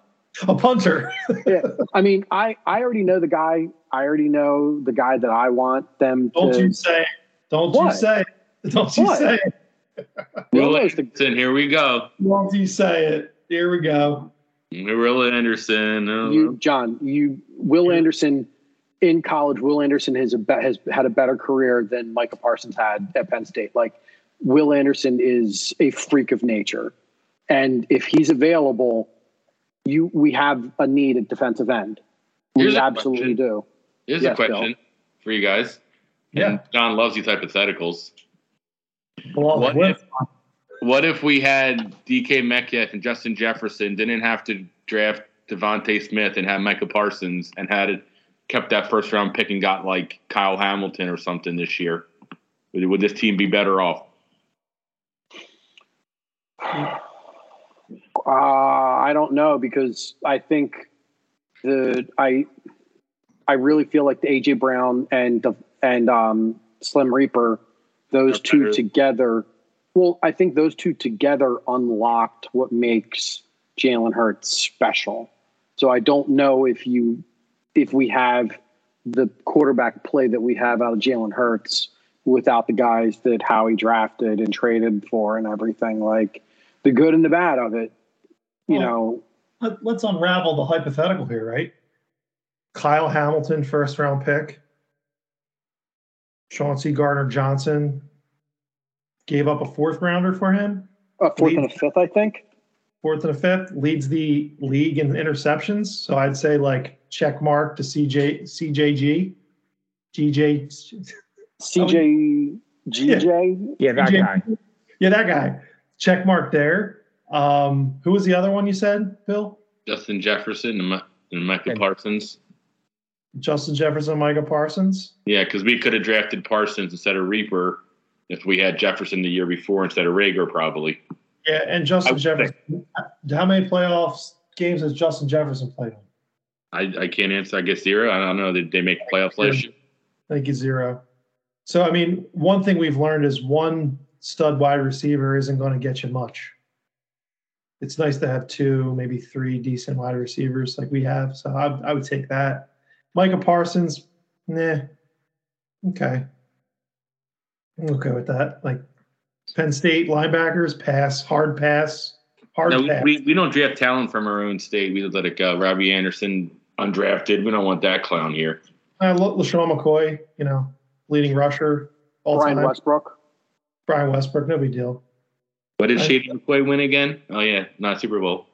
a punter. yeah. I mean, I I already know the guy. I already know the guy that I want them Don't to. you say? Don't you What? say? Don't you say? Will Will Anderson. Anderson, here we go. Don't you say it? Here we go. Will Anderson. uh, you, John, you Will Anderson in college. Will Anderson has a has had a better career than Micah Parsons had at Penn State. Like Will Anderson is a freak of nature, and if he's available, you we have a need at defensive end. We a absolutely do. Here's Yes, a question for you guys. Yeah. And John loves these hypotheticals. Well, What what- if, what if we had DK Metcalf and Justin Jefferson didn't have to draft DeVonta Smith and have Micah Parsons and had it kept that first round pick and got like Kyle Hamilton or something this year? Would, would this team be better off? Uh, I don't know because I think the I I really feel like the AJ Brown and the and um, Slim Reaper, those Are two better. together. Well, I think those two together unlocked what makes Jalen Hurts special. So I don't know if you if we have the quarterback play that we have out of Jalen Hurts without the guys that Howie drafted and traded for and everything like the good and the bad of it. You Well, know, Let, let's unravel the hypothetical here, right? Kyle Hamilton, first round pick. Chauncey Gardner Johnson gave up a fourth rounder for him. a fourth and a fifth, I think. Fourth and a fifth leads the league in interceptions. So I'd say like check mark to CJ CJG. GJ CJ GJ. Yeah, that CJ guy. Yeah, that guy. Check mark there. Um, who was the other one you said, Bill? Justin Jefferson and, and Micah And- Parsons? Justin Jefferson, and Micah Parsons. Yeah, because we could have drafted Parsons instead of Reaper if we had Jefferson the year before instead of Reagor, probably. Yeah, and Justin Jefferson. How many playoffs games has Justin Jefferson played in? I, I can't answer. I guess zero. I don't know. Did they make playoffs last year? I think he's zero. So, I mean, one thing we've learned is one stud wide receiver isn't going to get you much. It's nice to have two, maybe three decent wide receivers like we have. So I, I would take that. Micah Parsons, nah. Okay. I'm okay with that. Like Penn State linebackers, pass, hard pass, hard No, pass. we, we don't draft talent from our own state. We let it go. Robbie Anderson, undrafted. We don't want that clown here. Uh, I love LeSean McCoy, you know, leading rusher all Brian time. Westbrook. Brian Westbrook, no big deal. What did I- Shady McCoy win again? Oh yeah, not Super Bowl.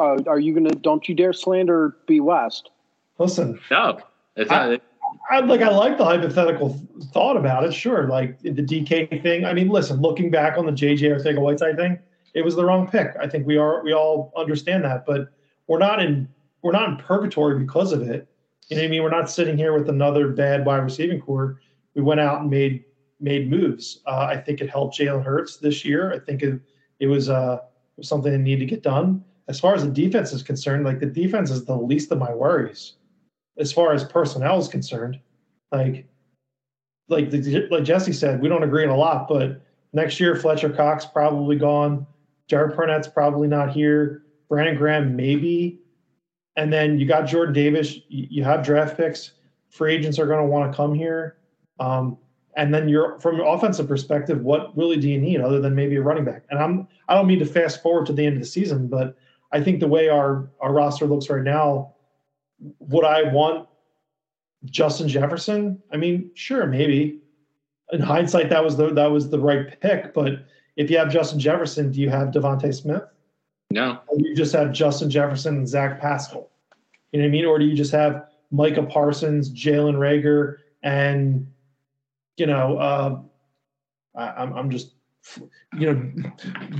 Uh, are you gonna? Don't you dare slander B West. Listen, No, it's I- not. I like I like the hypothetical thought about it. Sure, like the DK thing. I mean, listen, looking back on the JJ Arcega Whiteside thing, it was the wrong pick. I think we are we all understand that, but we're not in we're not in purgatory because of it. You know what I mean? We're not sitting here with another bad wide receiving core. We went out and made made moves. Uh, I think it helped Jalen Hurts this year. I think it it was uh something that needed to get done. As far as the defense is concerned, like the defense is the least of my worries as far as personnel is concerned. Like, like the, like Jesse said, we don't agree on a lot, but next year Fletcher Cox probably gone, Derek Barnett's probably not here, Brandon Graham maybe, and then you got Jordan Davis. You have draft picks. Free agents are going to want to come here. Um, and then you're from an offensive perspective, what really do you need other than maybe a running back? And I'm I don't mean to fast forward to the end of the season, but I think the way our our roster looks right now, would I want Justin Jefferson? I mean, sure, maybe. in hindsight, that was the that was the right pick. But if you have Justin Jefferson, do you have DeVonta Smith? No. Or do you just have Justin Jefferson and Zach Pascal? You know what I mean? Or do you just have Micah Parsons, Jalen Reagor, and you know, uh, I, I'm I'm just you know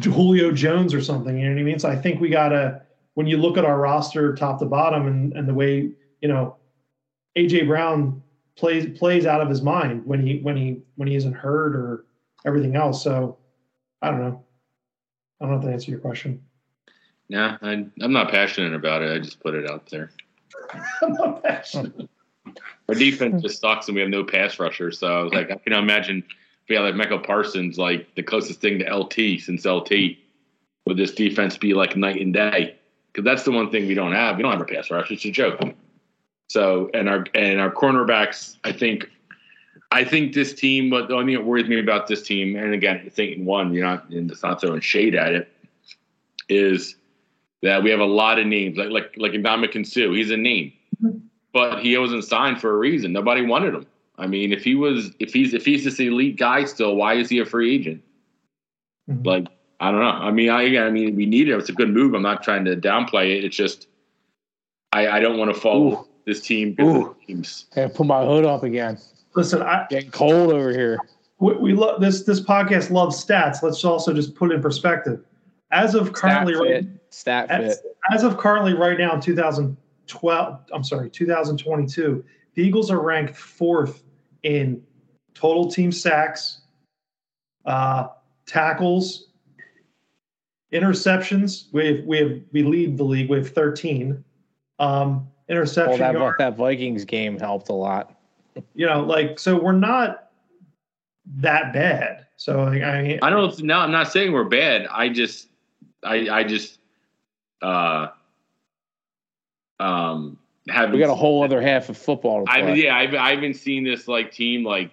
Julio Jones or something. You know what I mean? So I think we gotta when you look at our roster top to bottom and, and the way you know AJ Brown plays plays out of his mind when he when he when he isn't hurt or everything else. So I don't know. I don't know if that answer your question. Yeah, I, I'm not passionate about it. I just put it out there. I'm not passionate. Our defense hmm. just sucks, and we have no pass rusher. So I was like, I can imagine if we had like Michael Parsons, like the closest thing to LT since LT, would this defense be like night and day? Because that's the one thing we don't have. We don't have a pass rush. It's a joke. So and our and our cornerbacks, I think, I think this team. But the only thing that worries me about this team, and again, thinking one, you're not, and it's not throwing shade at it, is that we have a lot of names like like like Ndamukong Suh. He's a name, mm-hmm. But he wasn't signed for a reason. Nobody wanted him. I mean, if he was, if he's if he's this elite guy still, why is he a free agent? Mhm. Like I don't know. I mean, I I mean, we need it. It's a good move. I'm not trying to downplay it. It's just I I don't want to follow Ooh. this team. Ooh. of teams. I put my hood up again. Listen, I, Getting cold over here. we, we love this. This podcast loves stats. Let's also just put it in perspective. As of Stat currently, right, fit. Stat fit. as, as of currently right now in 2012, I'm sorry, 2022, the Eagles are ranked fourth in total team sacks, uh, tackles, interceptions. We have, we have we lead the league. We have 13. Um, Well, interception that, yard- that Vikings game helped a lot. you know, like so we're not that bad. So like, I mean, I don't. No, I'm not saying we're bad. I just I I just uh um We got a whole other half of football to I play. yeah, I've I've been seeing this like team like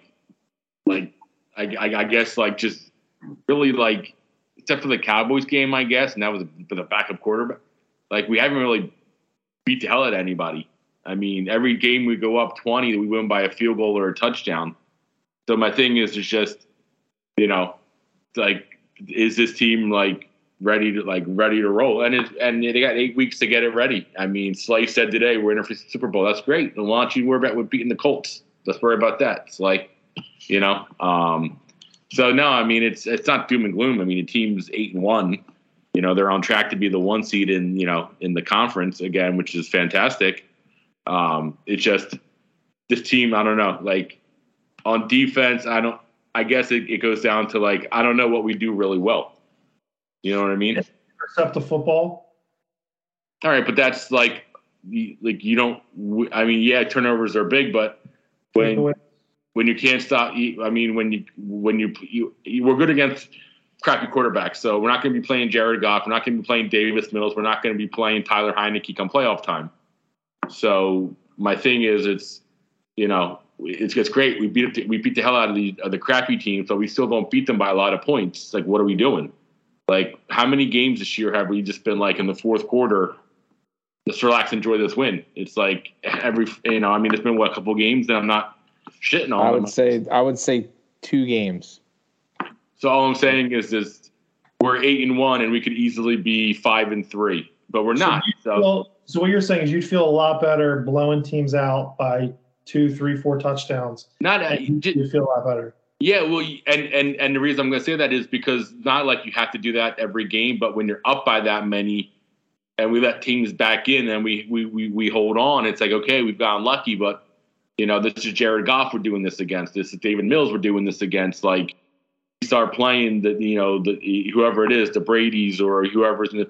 like I, I I guess like just really like except for the Cowboys game, I guess, and that was for the backup quarterback. Like we haven't really beat the hell out of anybody. I mean, every game we go up twenty, we win by a field goal or a touchdown. So my thing is, it's just you know, like is this team like ready to like ready to roll? And it, and they got eight weeks to get it ready. I mean, Slay said today we're in the Super Bowl. That's great. Don't you worry about with beating the Colts? Let's worry about that. It's like, you know, um, so no, I mean it's it's not doom and gloom. I mean the team's eight and one. You know, they're on track to be the one seed in you know in the conference again, which is fantastic. Um, it's just this team. I don't know. Like on defense, I don't. I guess it, it goes down to like I don't know what we do really well. You know what I mean? intercept the football. All right, but that's like like you don't. I mean, yeah, turnovers are big, but when when you can't stop, I mean, when you when you, you, you we're good against crappy quarterbacks. So we're not going to be playing Jared Goff. We're not going to be playing Davis Mills. We're not going to be playing Tyler Heinicke come playoff time. So my thing is, it's you know, it's it's great. We beat it, we beat the hell out of the of the crappy team, so we still don't beat them by a lot of points. Like, what are we doing? Like, how many games this year have we just been like in the fourth quarter? Just relax, enjoy this win. It's like every you know, I mean, it's been what a couple games, that I'm not shitting on I them. would say I would say two games. So all I'm saying is this: we're eight and one, and we could easily be five and three, but we're not. So Well, so what you're saying is you'd feel a lot better blowing teams out by two, three, four touchdowns. not And uh, j- you feel a lot better. Yeah. Well, and and and the reason I'm going to say that is because not like you have to do that every game, but when you're up by that many, and we let teams back in, and we we we, we hold on, it's like okay, we've gotten lucky, but you know this is Jared Goff we're doing this against. This is Davis Mills we're doing this against. Like we start playing the you know the whoever it is, the Brady's or whoever's in the,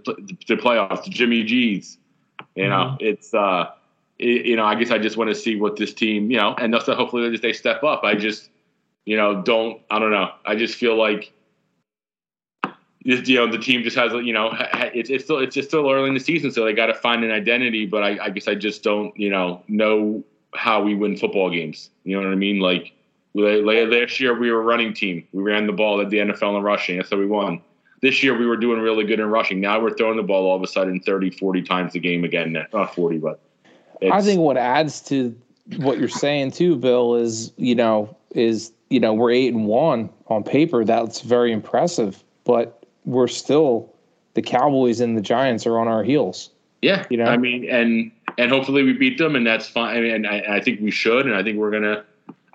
the playoffs, the Jimmy G's. You know, it's uh, it, you know, I guess I just want to see what this team, you know, and also hopefully they step up. I just, you know, don't I don't know. I just feel like you know, the team just has, you know, it's it's still it's just still early in the season, so they got to find an identity. But I, I guess I just don't, you know, know how we win football games. You know what I mean? Like la- la- last year, we were a running team. We ran the ball at the NFL in rushing. That's how we won. This year, we were doing really good in rushing. Now we're throwing the ball all of a sudden 30, 40 times a game again. Not 40, but I think what adds to what you're saying too, Bill, is you know is you know, we're eight and one on paper. That's very impressive, but we're still the Cowboys and the Giants are on our heels. Yeah, You know? I mean, and and hopefully we beat them, and that's fine. And I, I think we should, and I think we're gonna.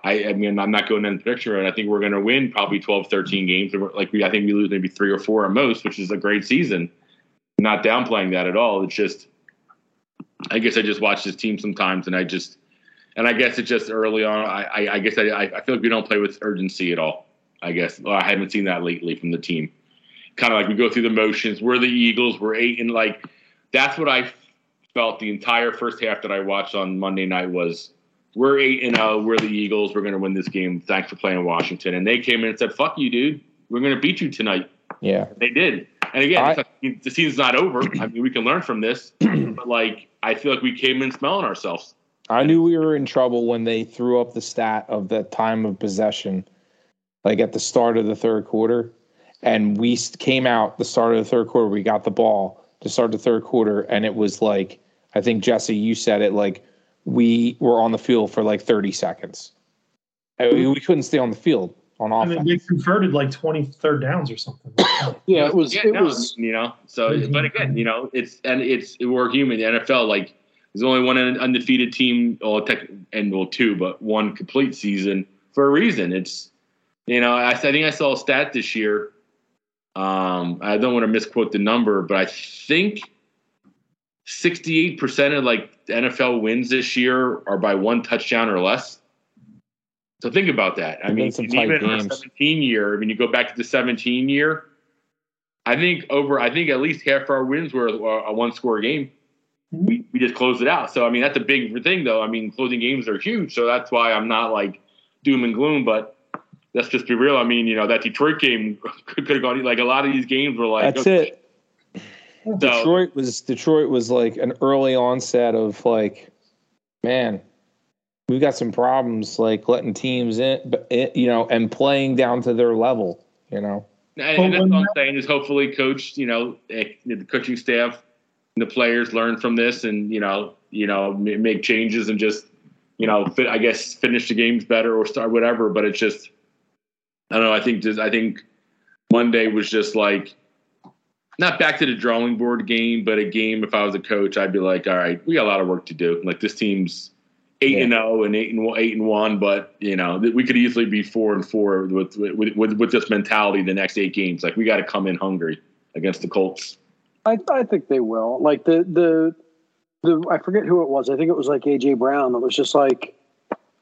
I, I mean, I'm not going in the picture, and I think we're gonna win probably 12, 13 games. Like we, I think we lose maybe three or four at most, which is a great season. Not downplaying that at all. It's just, I guess I just watch this team sometimes, and I just, and I guess it's just early on. I, I, I guess I, I feel like we don't play with urgency at all. I guess well, I haven't seen that lately from the team. Kind of like we go through the motions. We're the Eagles. We're eight and like that's what I felt the entire first half that I watched on Monday night was we're eight and zero. We're the Eagles. We're going to win this game. Thanks for playing Washington. And they came in and said, "Fuck you, dude. We're going to beat you tonight." Yeah. They did. And again, I- like, the season's not over. I mean, we can learn from this, but like I feel like we came in smelling ourselves. I knew we were in trouble when they threw up the stat of the time of possession, like at the start of the third quarter. And we came out the start of the third quarter. We got the ball to start the third quarter, and it was like I think Jesse, you said it like we were on the field for like thirty seconds. I we couldn't stay on the field on offense. I offense. mean, they converted like 23rd downs or something. Yeah, it was. Yeah, it no, was. you know. So, but again, you know, it's and it's we're human. The NFL, like, there's only one undefeated team, well, tech, and well, two, but one complete season for a reason. It's, you know, I, I think I saw a stat this year. Um, I don't want to misquote the number, but I think 68% of like NFL wins this year are by one touchdown or less. So think about that. I mean, some even games. 17 year, I mean, you go back to the 17 year, I think over, I think at least half our wins were a one score game. We, we just closed it out. So, I mean, that's a big thing, though. I mean, closing games are huge. So that's why I'm not like doom and gloom, but let's just be real. I mean, you know, that Detroit game could have gone, like a lot of these games were like, That's okay, it. So- Detroit was Detroit was like an early onset of like, man, we've got some problems like letting teams in, but it, you know, and playing down to their level. You know, And, and that's what I'm saying is hopefully coach, you know, eh, the coaching staff the players learn from this and, you know, you know, make changes and just, you know, fit, I guess finish the games better or start whatever. But it's just, I don't know. I think just, I think Monday was just like, not back to the drawing board game, but a game. If I was a coach, I'd be like, all right, we got a lot of work to do. Like this team's eight and zero oh and eight and eight and one, but you know we could easily be four and four with with with, with this mentality the next eight games. Like we got to come in hungry against the Colts. I, I think they will. Like the the the I forget who it was. I think it was like AJ Brown. That was just like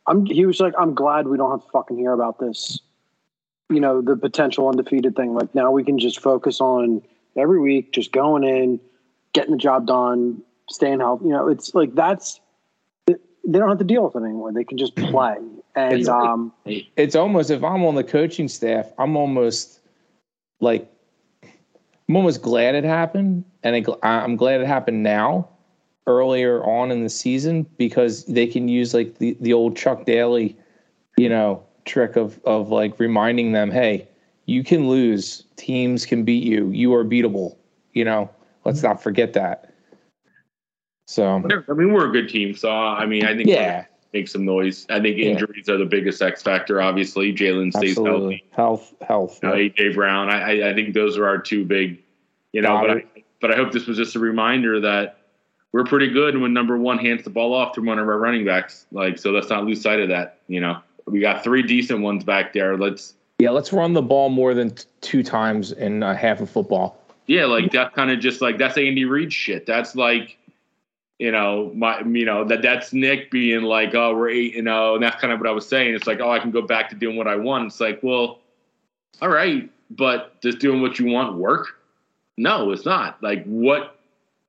I'm. He was like, I'm glad we don't have to fucking hear about this. You know, the potential undefeated thing. Like now we can just focus on every week, just going in, getting the job done, staying healthy. You know, it's like that's they don't have to deal with it anymore. They can just play. And It's- um, it's almost if I'm on the coaching staff, I'm almost like I'm almost glad it happened, and I- I'm glad it happened now, earlier on in the season, because they can use like the the old Chuck Daly, you know, trick of of like reminding them, hey, you can lose, teams can beat you, you are beatable. You know, let's mm-hmm. not forget that. So I mean, we're a good team, so I mean, I think yeah, make some noise. I think Yeah. injuries are the biggest X factor. Obviously, Jalen stays healthy. health, health. You know, AJ Brown. I, I think those are our two big. You know, but. I, but I hope this was just a reminder that we're pretty good when number one hands the ball off to one of our running backs. Like, so let's not lose sight of that. You know, we got three decent ones back there. Let's Yeah, let's run the ball more than t- two times in uh, half of football. yeah, like that's kind of just like that's Andy Reid shit. That's like. You know, my you know that that's Nick being like, oh, we're eight and oh, and that's kind of what I was saying. It's like, oh, I can go back to doing what I want. It's like, well, all right, but does doing what you want work? No, it's not. Like what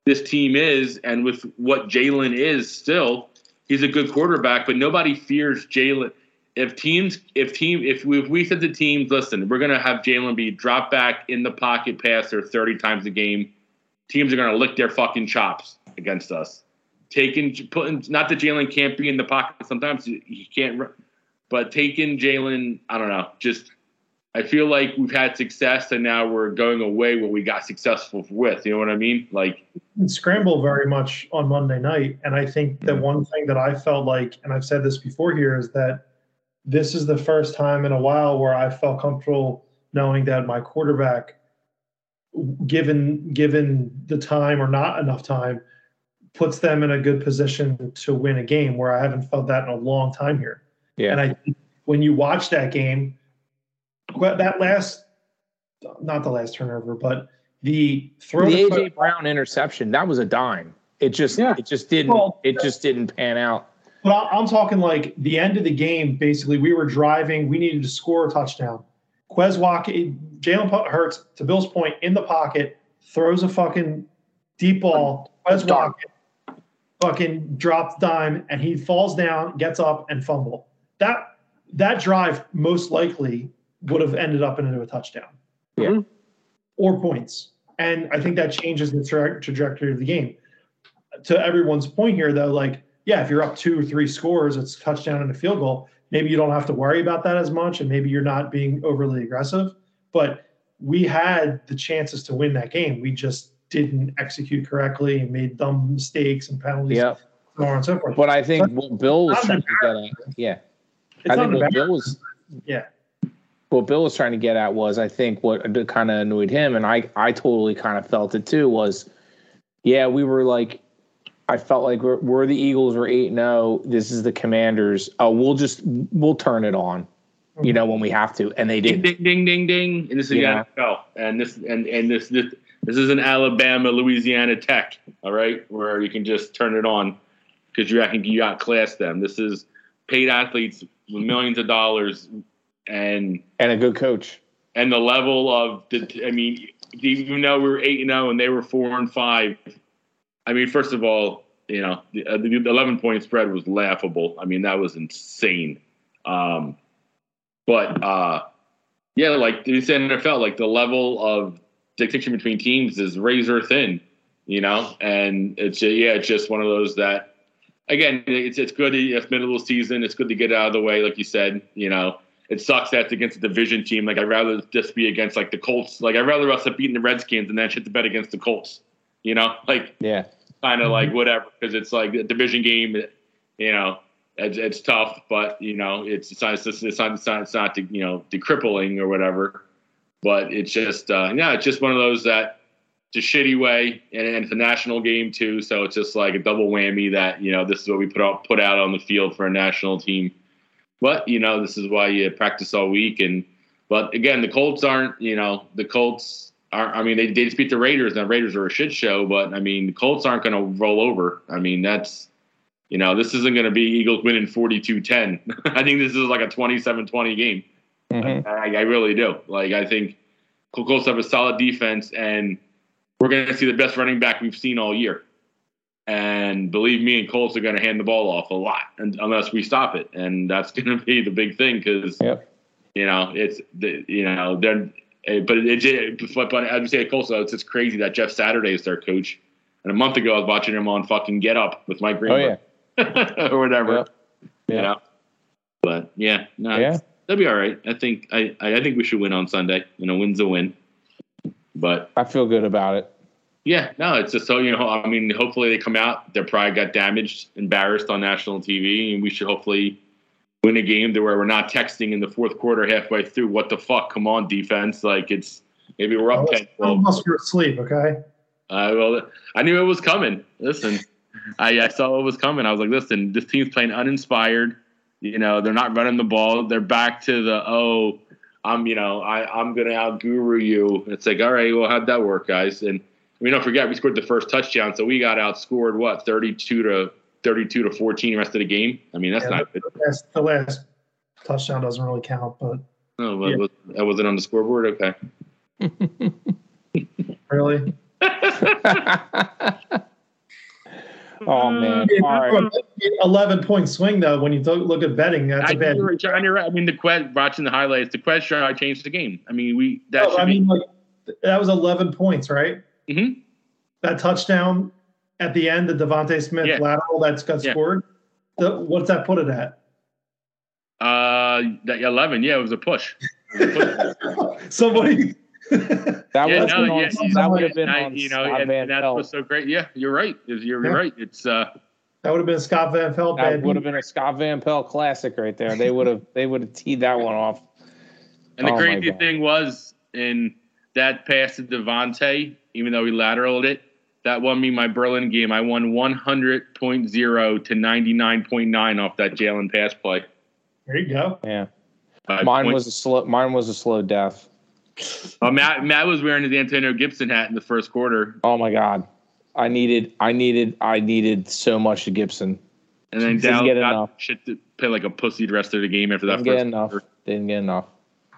this team is, and with what Jalen is still, he's a good quarterback, but nobody fears Jalen. If teams, if team, if we, if we said to teams, listen, we're gonna have Jalen be drop back in the pocket passer thirty times a game, teams are gonna lick their fucking chops against us. Taking, putting, not that Jalen can't be in the pocket. Sometimes he can't, but taking Jalen, I don't know, just I feel like we've had success and now we're going away what we got successful with. You know what I mean? Like, scramble very much on Monday night. And I think the mm-hmm. one thing that I felt like, and I've said this before here, is that this is the first time in a while where I felt comfortable knowing that my quarterback, given given the time or not enough time, puts them in a good position to win a game. Where I haven't felt that in a long time here. Yeah. And I, when you watch that game, that last, not the last turnover, but the throw. the AJ Brown interception, that was a dime. It just Yeah. it just didn't Well, it just didn't pan out. But I'm talking like the end of the game. Basically, we were driving. We needed to score a touchdown. Quez Watkins, Jalen Hurts, to Bill's point, in the pocket, throws a fucking deep ball. Quez Dart. Fucking drops dime, and he falls down, gets up, and fumble. That that drive most likely would have ended up into a touchdown. Yeah. Or points. And I think that changes the tra- trajectory of the game. To everyone's point here, though, like, yeah, if you're up two or three scores, it's touchdown and a field goal. Maybe you don't have to worry about that as much, and maybe you're not being overly aggressive. But we had the chances to win that game. We just didn't execute correctly and made dumb mistakes and penalties, Yeah. so on and so forth. But I think what Bill was Not trying to get at, yeah. it's I think what. Bill was Yeah. what Bill was trying to get at was I think what kind of annoyed him, and I I totally kind of felt it too. Was yeah, we were like, I felt like we're, we're the Eagles. We're eight zero. Oh, this is the Commanders. Oh, we'll just we'll turn it on, you mm-hmm. know, when we have to, and they didn't. ding ding ding ding. And this is Yeah. the NFL. And this and and this this this is an Alabama Louisiana Tech. All right, where you can just turn it on because you reckon you outclass them. This is paid athletes with millions of dollars and and a good coach. and the level of the I mean, even though we were eight and zero and they were four and five, I mean, first of all, you know, the, uh, the eleven point spread was laughable. I mean, that was insane. Um, but uh, yeah, like you said, NFL, like the level of distinction between teams is razor thin, you know, and it's yeah, it's just one of those that again, it's it's good. if middle of the season. It's good to get it out of the way, like you said, you know it sucks that it's against a division team. Like I'd rather just be against like the Colts. Like I'd rather us have beaten the Redskins and then shit to bet against the Colts. You know, like Yeah, kind of like mm-hmm. whatever because it's like a division game. You know, it's, it's tough, but you know, it's it's not it's, not it's not it's not you know the crippling or whatever. But it's just uh, yeah, it's just one of those that it's a shitty way, and, and it's a national game too. So it's just like a double whammy that you know this is what we put out put out on the field for a national team. But you know, this is why you practice all week. And but again, the Colts aren't. You know, the Colts are. I mean, they they just beat the Raiders. and The Raiders are a shit show. But I mean, the Colts aren't going to roll over. I mean, that's. You know, this isn't going to be Eagles winning 42-10. I think this is like a 27-20 game. Mhm. I, I really do. Like, I think Colts have a solid defense, and we're going to see the best running back we've seen all year. And believe me, and Colts are going to hand the ball off a lot, and, unless we stop it. And that's going to be the big thing because Yep. you know it's the you know they're. eh, But it, it but, but as we say, at Colts, it's just crazy that Jeff Saturday is their coach. And a month ago, I was watching him on fucking Get Up with Mike Oh yeah, or whatever. Yep. You Yeah. know. But yeah, no, Yeah. It's- they'll be all right. I think I, I I think we should win on Sunday. You know, win's a win. But I feel good about it. yeah, no, it's just so you know. I mean, hopefully they come out. Their pride got damaged, embarrassed on national TV, and we should hopefully win a game to where we're not texting in the fourth quarter halfway through. What the fuck? Come on, defense! Like it's maybe we're up 10 Some of us were asleep, okay? uh, well, I knew it was coming. Listen, I, I saw it was coming. I was like, listen, this team's playing uninspired. You know, they're not running the ball. They're back to the oh, I'm you know, I I'm gonna out guru you. It's like, all right, well, how'd that work, guys? And we don't forget we scored the first touchdown, so we got outscored what 32 to 32 to 14 rest of the game. I mean, that's Yeah, not good. The last, the last touchdown doesn't really count, but No, but Yeah. that wasn't on the scoreboard. Okay. really. oh man! Yeah, All right. Eleven point swing though. When you look at betting, that's I, a bad. you're right, John, you're right. I mean, the quest watching the highlights, the question I changed the game. I mean, we that No, should I be. mean, like that was eleven points, right? Mhm. That touchdown at the end, the DeVonta Smith Yeah. lateral that's got Yeah. scored. The, what's that put it at? Uh, that eleven. Yeah, it was a push. It was a push. Somebody. That yeah, would have no, been on. yeah, that would have been I- on you know, Scott and, Van and that's Pelt. what's so great. Yeah, you're right. You're, you're Yeah. right. It's uh, That would have been Scott Van Pelt That would have been a Scott Van Pelt classic right there. They would have they would have teed that one off. And the Oh, crazy thing was in that pass to DeVonta, even though he lateraled it, that won me my Berlin game. I won 100.0 to 99.9 off that Jalen pass play. There you go. Yeah. By Mine point- was a slow mine was a slow death. Oh, Matt, Matt was wearing his Antonio Gibson hat in the first quarter, Oh my god. I needed I needed I needed so much to Gibson. and then Didn't Dallas get got enough. shit to play like a pussy the rest of the game after that Didn't get first enough. quarter. Didn't get enough.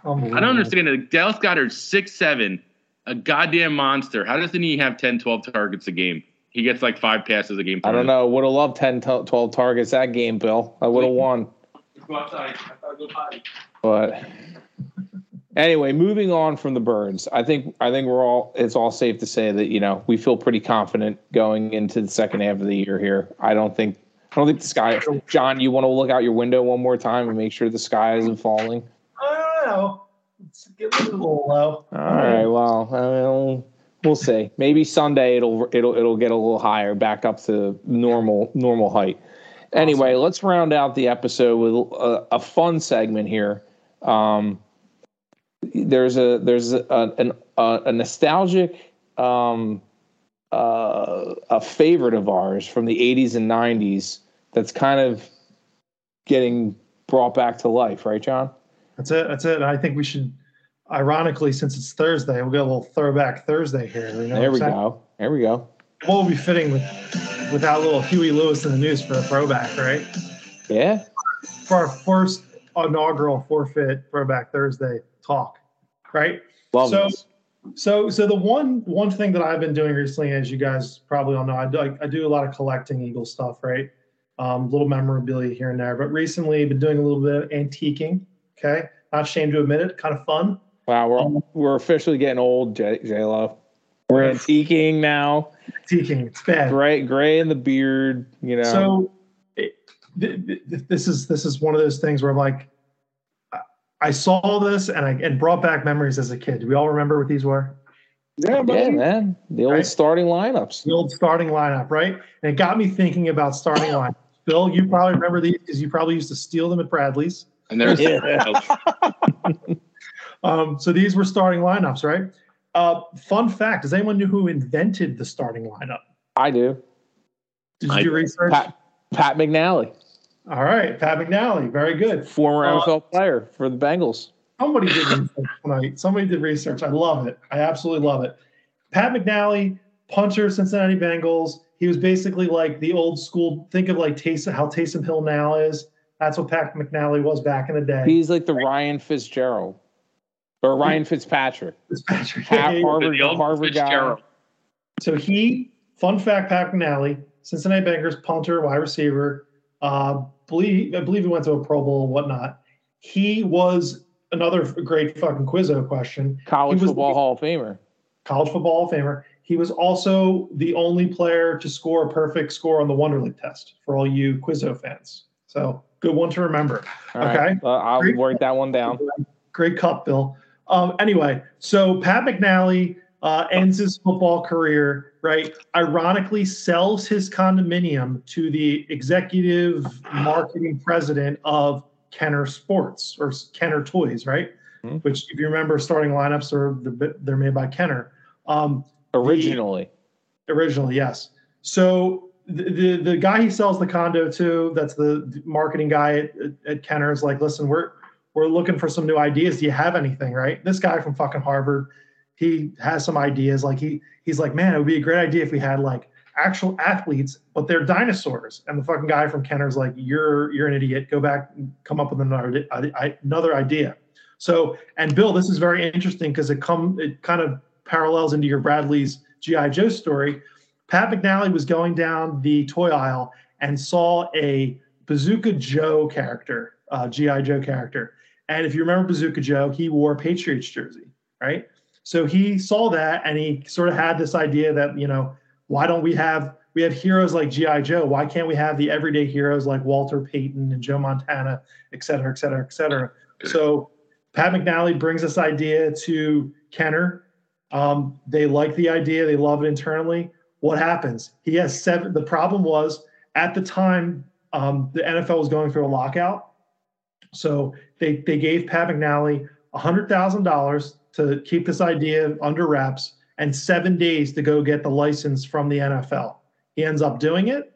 Oh, I don't understand it. Dallas Goedert, six seven, a goddamn monster. How doesn't he have 10, 12 targets a game? He gets like five passes a game. I don't know. Would have loved 10, 12 targets that game, Bill. I would have won. Go outside. I Go potty. But anyway, moving on from the birds, I think I think we're all it's all safe to say that you know we feel pretty confident going into the second half of the year here. I don't think I don't think the sky. John, you want to look out your window one more time and make sure the sky isn't falling. I don't know. It's getting a little low. All right. Well, I mean, we'll see. Maybe Sunday it'll it'll it'll get a little higher, back up to normal normal height. Anyway, let's round out the episode with a, a fun segment here. Um, there's a there's a, an, a, a nostalgic um, uh, a favorite of ours from the 80s and 90s that's kind of getting brought back to life, right, John? That's it. That's it. And I think we should, ironically, since it's Thursday, we'll get a little throwback Thursday here. You know There we go. There we go. What would be fitting with without little Huey Lewis and the News for a throwback, right? Yeah. For our first inaugural forfeit throwback Thursday talk, right? Love So- this. So, so the one one thing that I've been doing recently, as you guys probably all know, I do, I, I do a lot of collecting Eagle stuff, right? Um, little memorabilia here and there. But recently, I've been doing a little bit of antiquing. Okay, not ashamed to admit it. Kind of fun. Wow, we're we're officially getting old, J Lo. We're antiquing now. Antiquing, it's bad. Gray, gray in the beard. You know. So, it, th- th- this is this is one of those things where I'm like, I- I saw this and I and brought back memories as a kid. Do we all remember what these were? Yeah, yeah, man, the old Right. starting lineups. the old starting lineup, right? And it got me thinking about starting line. Bill, you probably remember these because you probably used to steal them at Bradley's. And there's Yeah. Um, so these were starting lineups, right? Uh, fun fact: Does anyone know who invented the starting lineup? I do. Did you I do do. research? Pat Pat McInally, All right, Pat McInally, very good. former Uh, NFL player for the Bengals. Somebody did research tonight. Somebody did research. I love it. I absolutely love it. Pat McInally, punter, Cincinnati Bengals. He was basically like the old school. Think of like Taysom, how Taysom Hill now is. That's what Pat McInally was back in the day. He's like the Ryan Fitzgerald or Ryan Fitzpatrick, Fitzpatrick. half Yeah, Harvard, the old Harvard guy. So he, fun fact, Pat McInally, Cincinnati Bengals punter, wide receiver. Uh, believe I believe he went to a Pro Bowl and whatnot. He was another great fucking Quizzo question. College He was- football Hall of Famer. College football Hall of Famer. He was also the only player to score a perfect score on the Wonderlic test for all you Quizzo fans. So good one to remember. All right, Okay. uh, I'll Great. write that one down. Great cup, Bill. Um, anyway, so Pat McInally uh, ends his football career, right? Ironically, sells his condominium to the executive marketing president of Kenner Sports or Kenner Toys, right? Mhm. Which, if you remember, starting lineups are they're made by Kenner. Um, Originally, originally, yes. So the, the the guy he sells the condo to, that's the marketing guy at, at Kenner, is like, listen, we're we're looking for some new ideas. Do you have anything? Right? This guy from fucking Harvard, he has some ideas. Like he he's like, man, it would be a great idea if we had like actual athletes, but they're dinosaurs. And the fucking guy from Kenner's like, you're you're an idiot. Go back and come up with another another idea. So, and Bill, this is very interesting because it come it kind of parallels into your Bradley's GI Joe story. Pat McInally was going down the toy aisle and saw a Bazooka Joe character, uh, GI Joe character. And if you remember Bazooka Joe, he wore Patriots jersey, right? So he saw that and he sort of had this idea that you know why don't we have we have heroes like GI Joe? Why can't we have the everyday heroes like Walter Payton and Joe Montana, et cetera, et cetera, et cetera? So Pat McInally brings this idea to Kenner. Um, they like the idea, they love it internally. What happens? He has seven. The problem was at the time, um, the NFL was going through a lockout. So they, they gave Pat McInally $100,000 to keep this idea under wraps and seven days to go get the license from the NFL. He ends up doing it.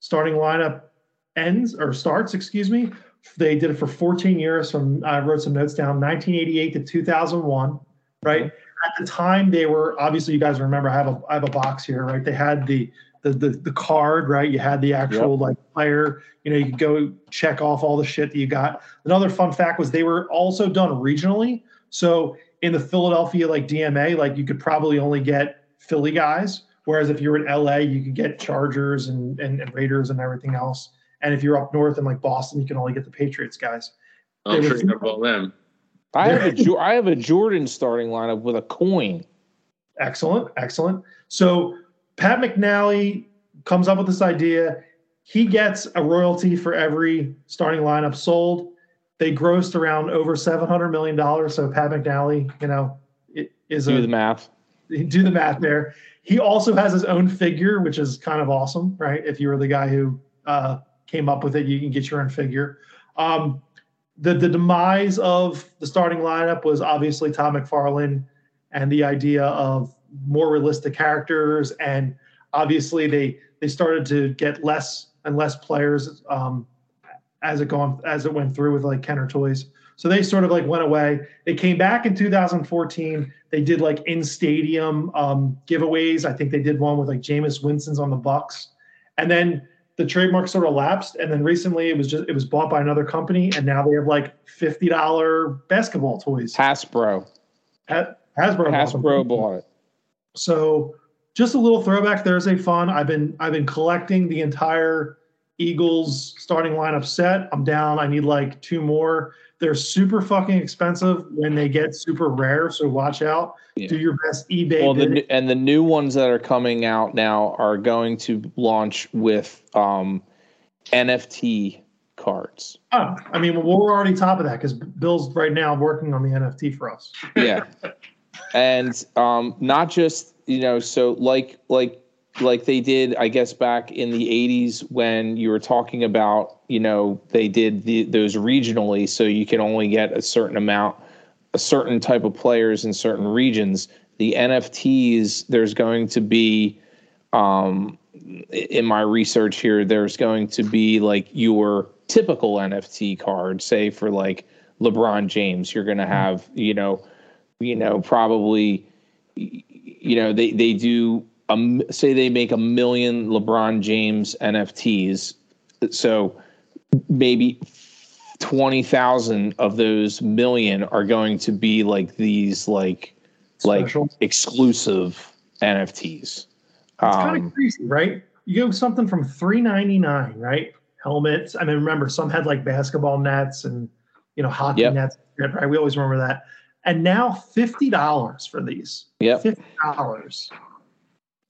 Starting lineup ends or starts, excuse me. They did it for 14 years from, I wrote some notes down, 1988 to 2001, right? Mm-hmm. At the time, they were obviously, you guys remember, I have a, I have a box here, right? They had the, the, the, the card, right? You had the actual Yep. like player, you know, you could go check off all the shit that you got. Another fun fact was they were also done regionally. So in the Philadelphia like DMA, like you could probably only get Philly guys. Whereas if you're in LA, you could get Chargers and, and, and Raiders and everything else. And if you're up north in like Boston, you can only get the Patriots guys. I'm They sure were- you have all them. I have a Jor- I have a Jordan starting lineup with a coin. Excellent, excellent. So Pat McInally comes up with this idea. He gets a royalty for every starting lineup sold. They grossed around over seven hundred million dollars. So Pat McInally, you know, it is Do a the math. do the math there. He also has his own figure, which is kind of awesome, right? If you were the guy who uh, came up with it, you can get your own figure. Um, the the demise of the starting lineup was obviously Todd McFarlane and the idea of more realistic characters, and obviously they they started to get less and less players um, as it gone as it went through with like Kenner Toys. So they sort of like went away. They came back in 2014 they did like in stadium um, giveaways. I think they did one with like Jameis Winston's on the Bucks, and then the trademark sort of lapsed. And then recently it was just it was bought by another company, and now they have like fifty dollar basketball toys. Hasbro. Ha- Hasbro, bought. Hasbro bought it. So just a little throwback Thursday fun. I've been I've been collecting the entire Eagles starting lineup set. I'm down. I need like two more. They're super fucking expensive when they get super rare. So watch out. Yeah. Do your best eBay. Well, the and the new ones that are coming out now are going to launch with um, NFT cards. Oh, I mean, well, we're already top of that because Bill's right now working on the NFT for us. Yeah, and um, not just you know, so like like like they did, I guess back in the '80s when you were talking about you know they did the, those regionally, so you can only get a certain amount, a certain type of players in certain regions. The NFTs, there's going to be um, in my research here, there's going to be like your typical NFT card, say for like LeBron James, you're going to have, you know, you know, probably, you know, they, they do, um, say they make a million LeBron James NFTs. So maybe 20,000 of those million are going to be like these, like, like exclusive NFTs. It's kind Um, of crazy, right? You go something from three ninety nine, right? Helmets. I mean, remember some had like basketball nets and you know hockey Yep. nets, right? We always remember that. And now fifty dollars for these. Yeah. Fifty dollars.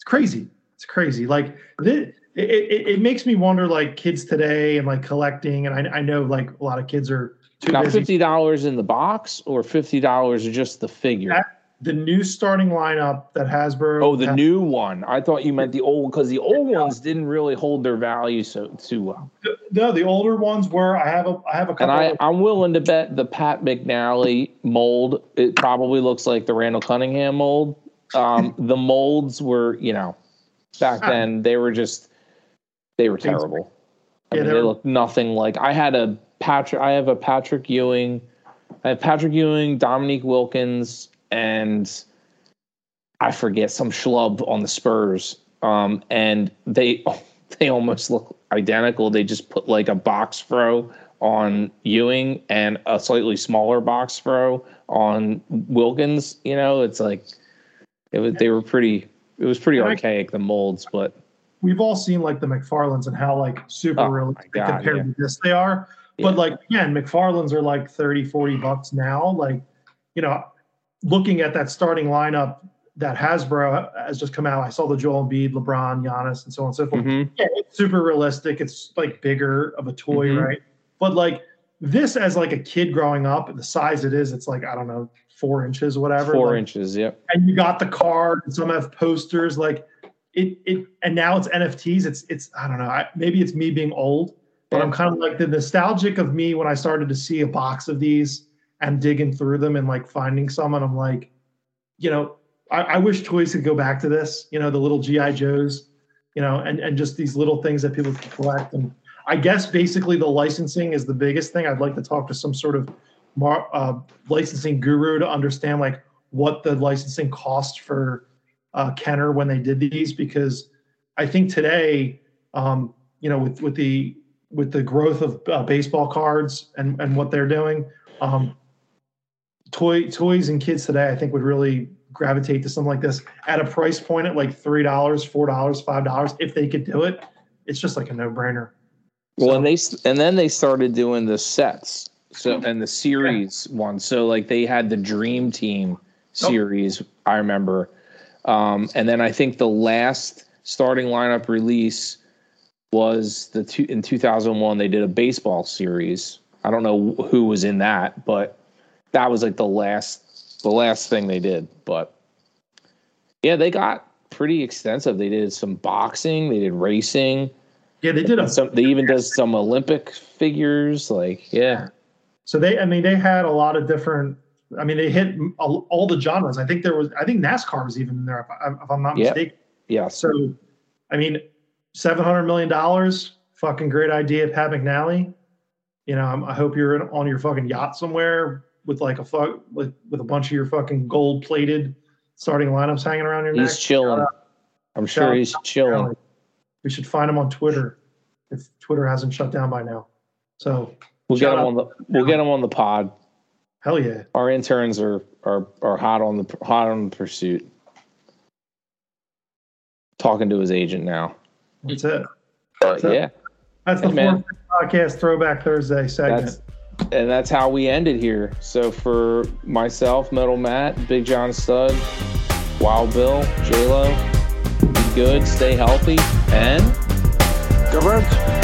It's crazy. It's crazy. Like it, it, it, it makes me wonder, like kids today and like collecting. And I, I know like a lot of kids are too Now, busy. fifty dollars in the box or fifty dollars just the figure? That- the new starting lineup that Hasbro. oh, the has- new one. I thought you meant the old because the old ones didn't really hold their value so too well. No, the older ones were. I have a. I have a couple. And I, of- I'm willing to bet the Pat McInally mold. It probably looks like the Randall Cunningham mold. Um, the molds were, you know, back then they were just they were terrible. I mean, they they looked nothing like. I had a Patrick. I have a Patrick Ewing. I have Patrick Ewing, Dominique Wilkins, and I forget some schlub on the Spurs. Um, and they they almost look identical. They just put like a box throw on Ewing and a slightly smaller box throw on Wilkins. You know, it's like it was. They were pretty. It was pretty And I- archaic the molds, but we've all seen like the McFarlanes and how like super Oh, realistic God, compared yeah. to this they are. Yeah. But like again, McFarlanes are like 30, 40 bucks now. Like, you know, looking at that starting lineup that Hasbro has just come out. I saw the Joel Embiid, LeBron, Giannis, and so on and so forth. Mhm. Yeah, it's super realistic. It's like bigger of a toy, Mhm. right? But like this as like a kid growing up, the size it is, it's like, I don't know, four inches, whatever. four like, inches. Yep. and you got the card and some have posters like it it and now it's NFTs. It's it's I don't know. I, maybe it's me being old, but I'm kind of like the nostalgic of me when I started to see a box of these and digging through them and like finding some, and I'm like, you know, I, I wish toys could go back to this. You know, the little GI Joes, you know, and and just these little things that people can collect. And I guess basically the licensing is the biggest thing. I'd like to talk to some sort of mar, uh, licensing guru to understand like what the licensing cost for uh, Kenner when they did these because I think today, um, you know, with with the with the growth of uh, baseball cards and and what they're doing, um, toy toys and kids today, I think would really gravitate to something like this at a price point at like three dollars, four dollars, five dollars. If they could do it, it's just like a no brainer. Well, and they and then they started doing the sets. So and the series yeah. one. So like they had the Dream Team series. Oh. I remember, um, and then I think the last starting lineup release was the two in 2001. They did a baseball series. I don't know who was in that, but that was like the last the last thing they did. But yeah, they got pretty extensive. They did some boxing. They did racing. Yeah, they did. A, some, they even does some Olympic figures. Like yeah. So they, I mean, they had a lot of different. I mean, they hit all, all the genres. I think there was. I think NASCAR was even in there, if, if I'm not yeah. mistaken. Yeah. So, I mean, seven hundred million dollars. Fucking great idea, Pat McInally. You know, I'm, hope you're on your fucking yacht somewhere with like a fuck with, with a bunch of your fucking gold plated starting lineups hanging around your he's neck. He's chilling. I'm sure he's chilling. We should find him on Twitter if Twitter hasn't shut down by now. So We'll get them on the we'll get them on the pod. Hell yeah! Our interns are are are hot on the hot on the pursuit. Talking to his agent now. That's it. Uh, but yeah, that's the podcast Throwback Thursday segment. That's, and that's how we ended here. So for myself, Metal Matt, Big John Stud, Wild Bill, J Lo, be good, stay healthy, and go birds.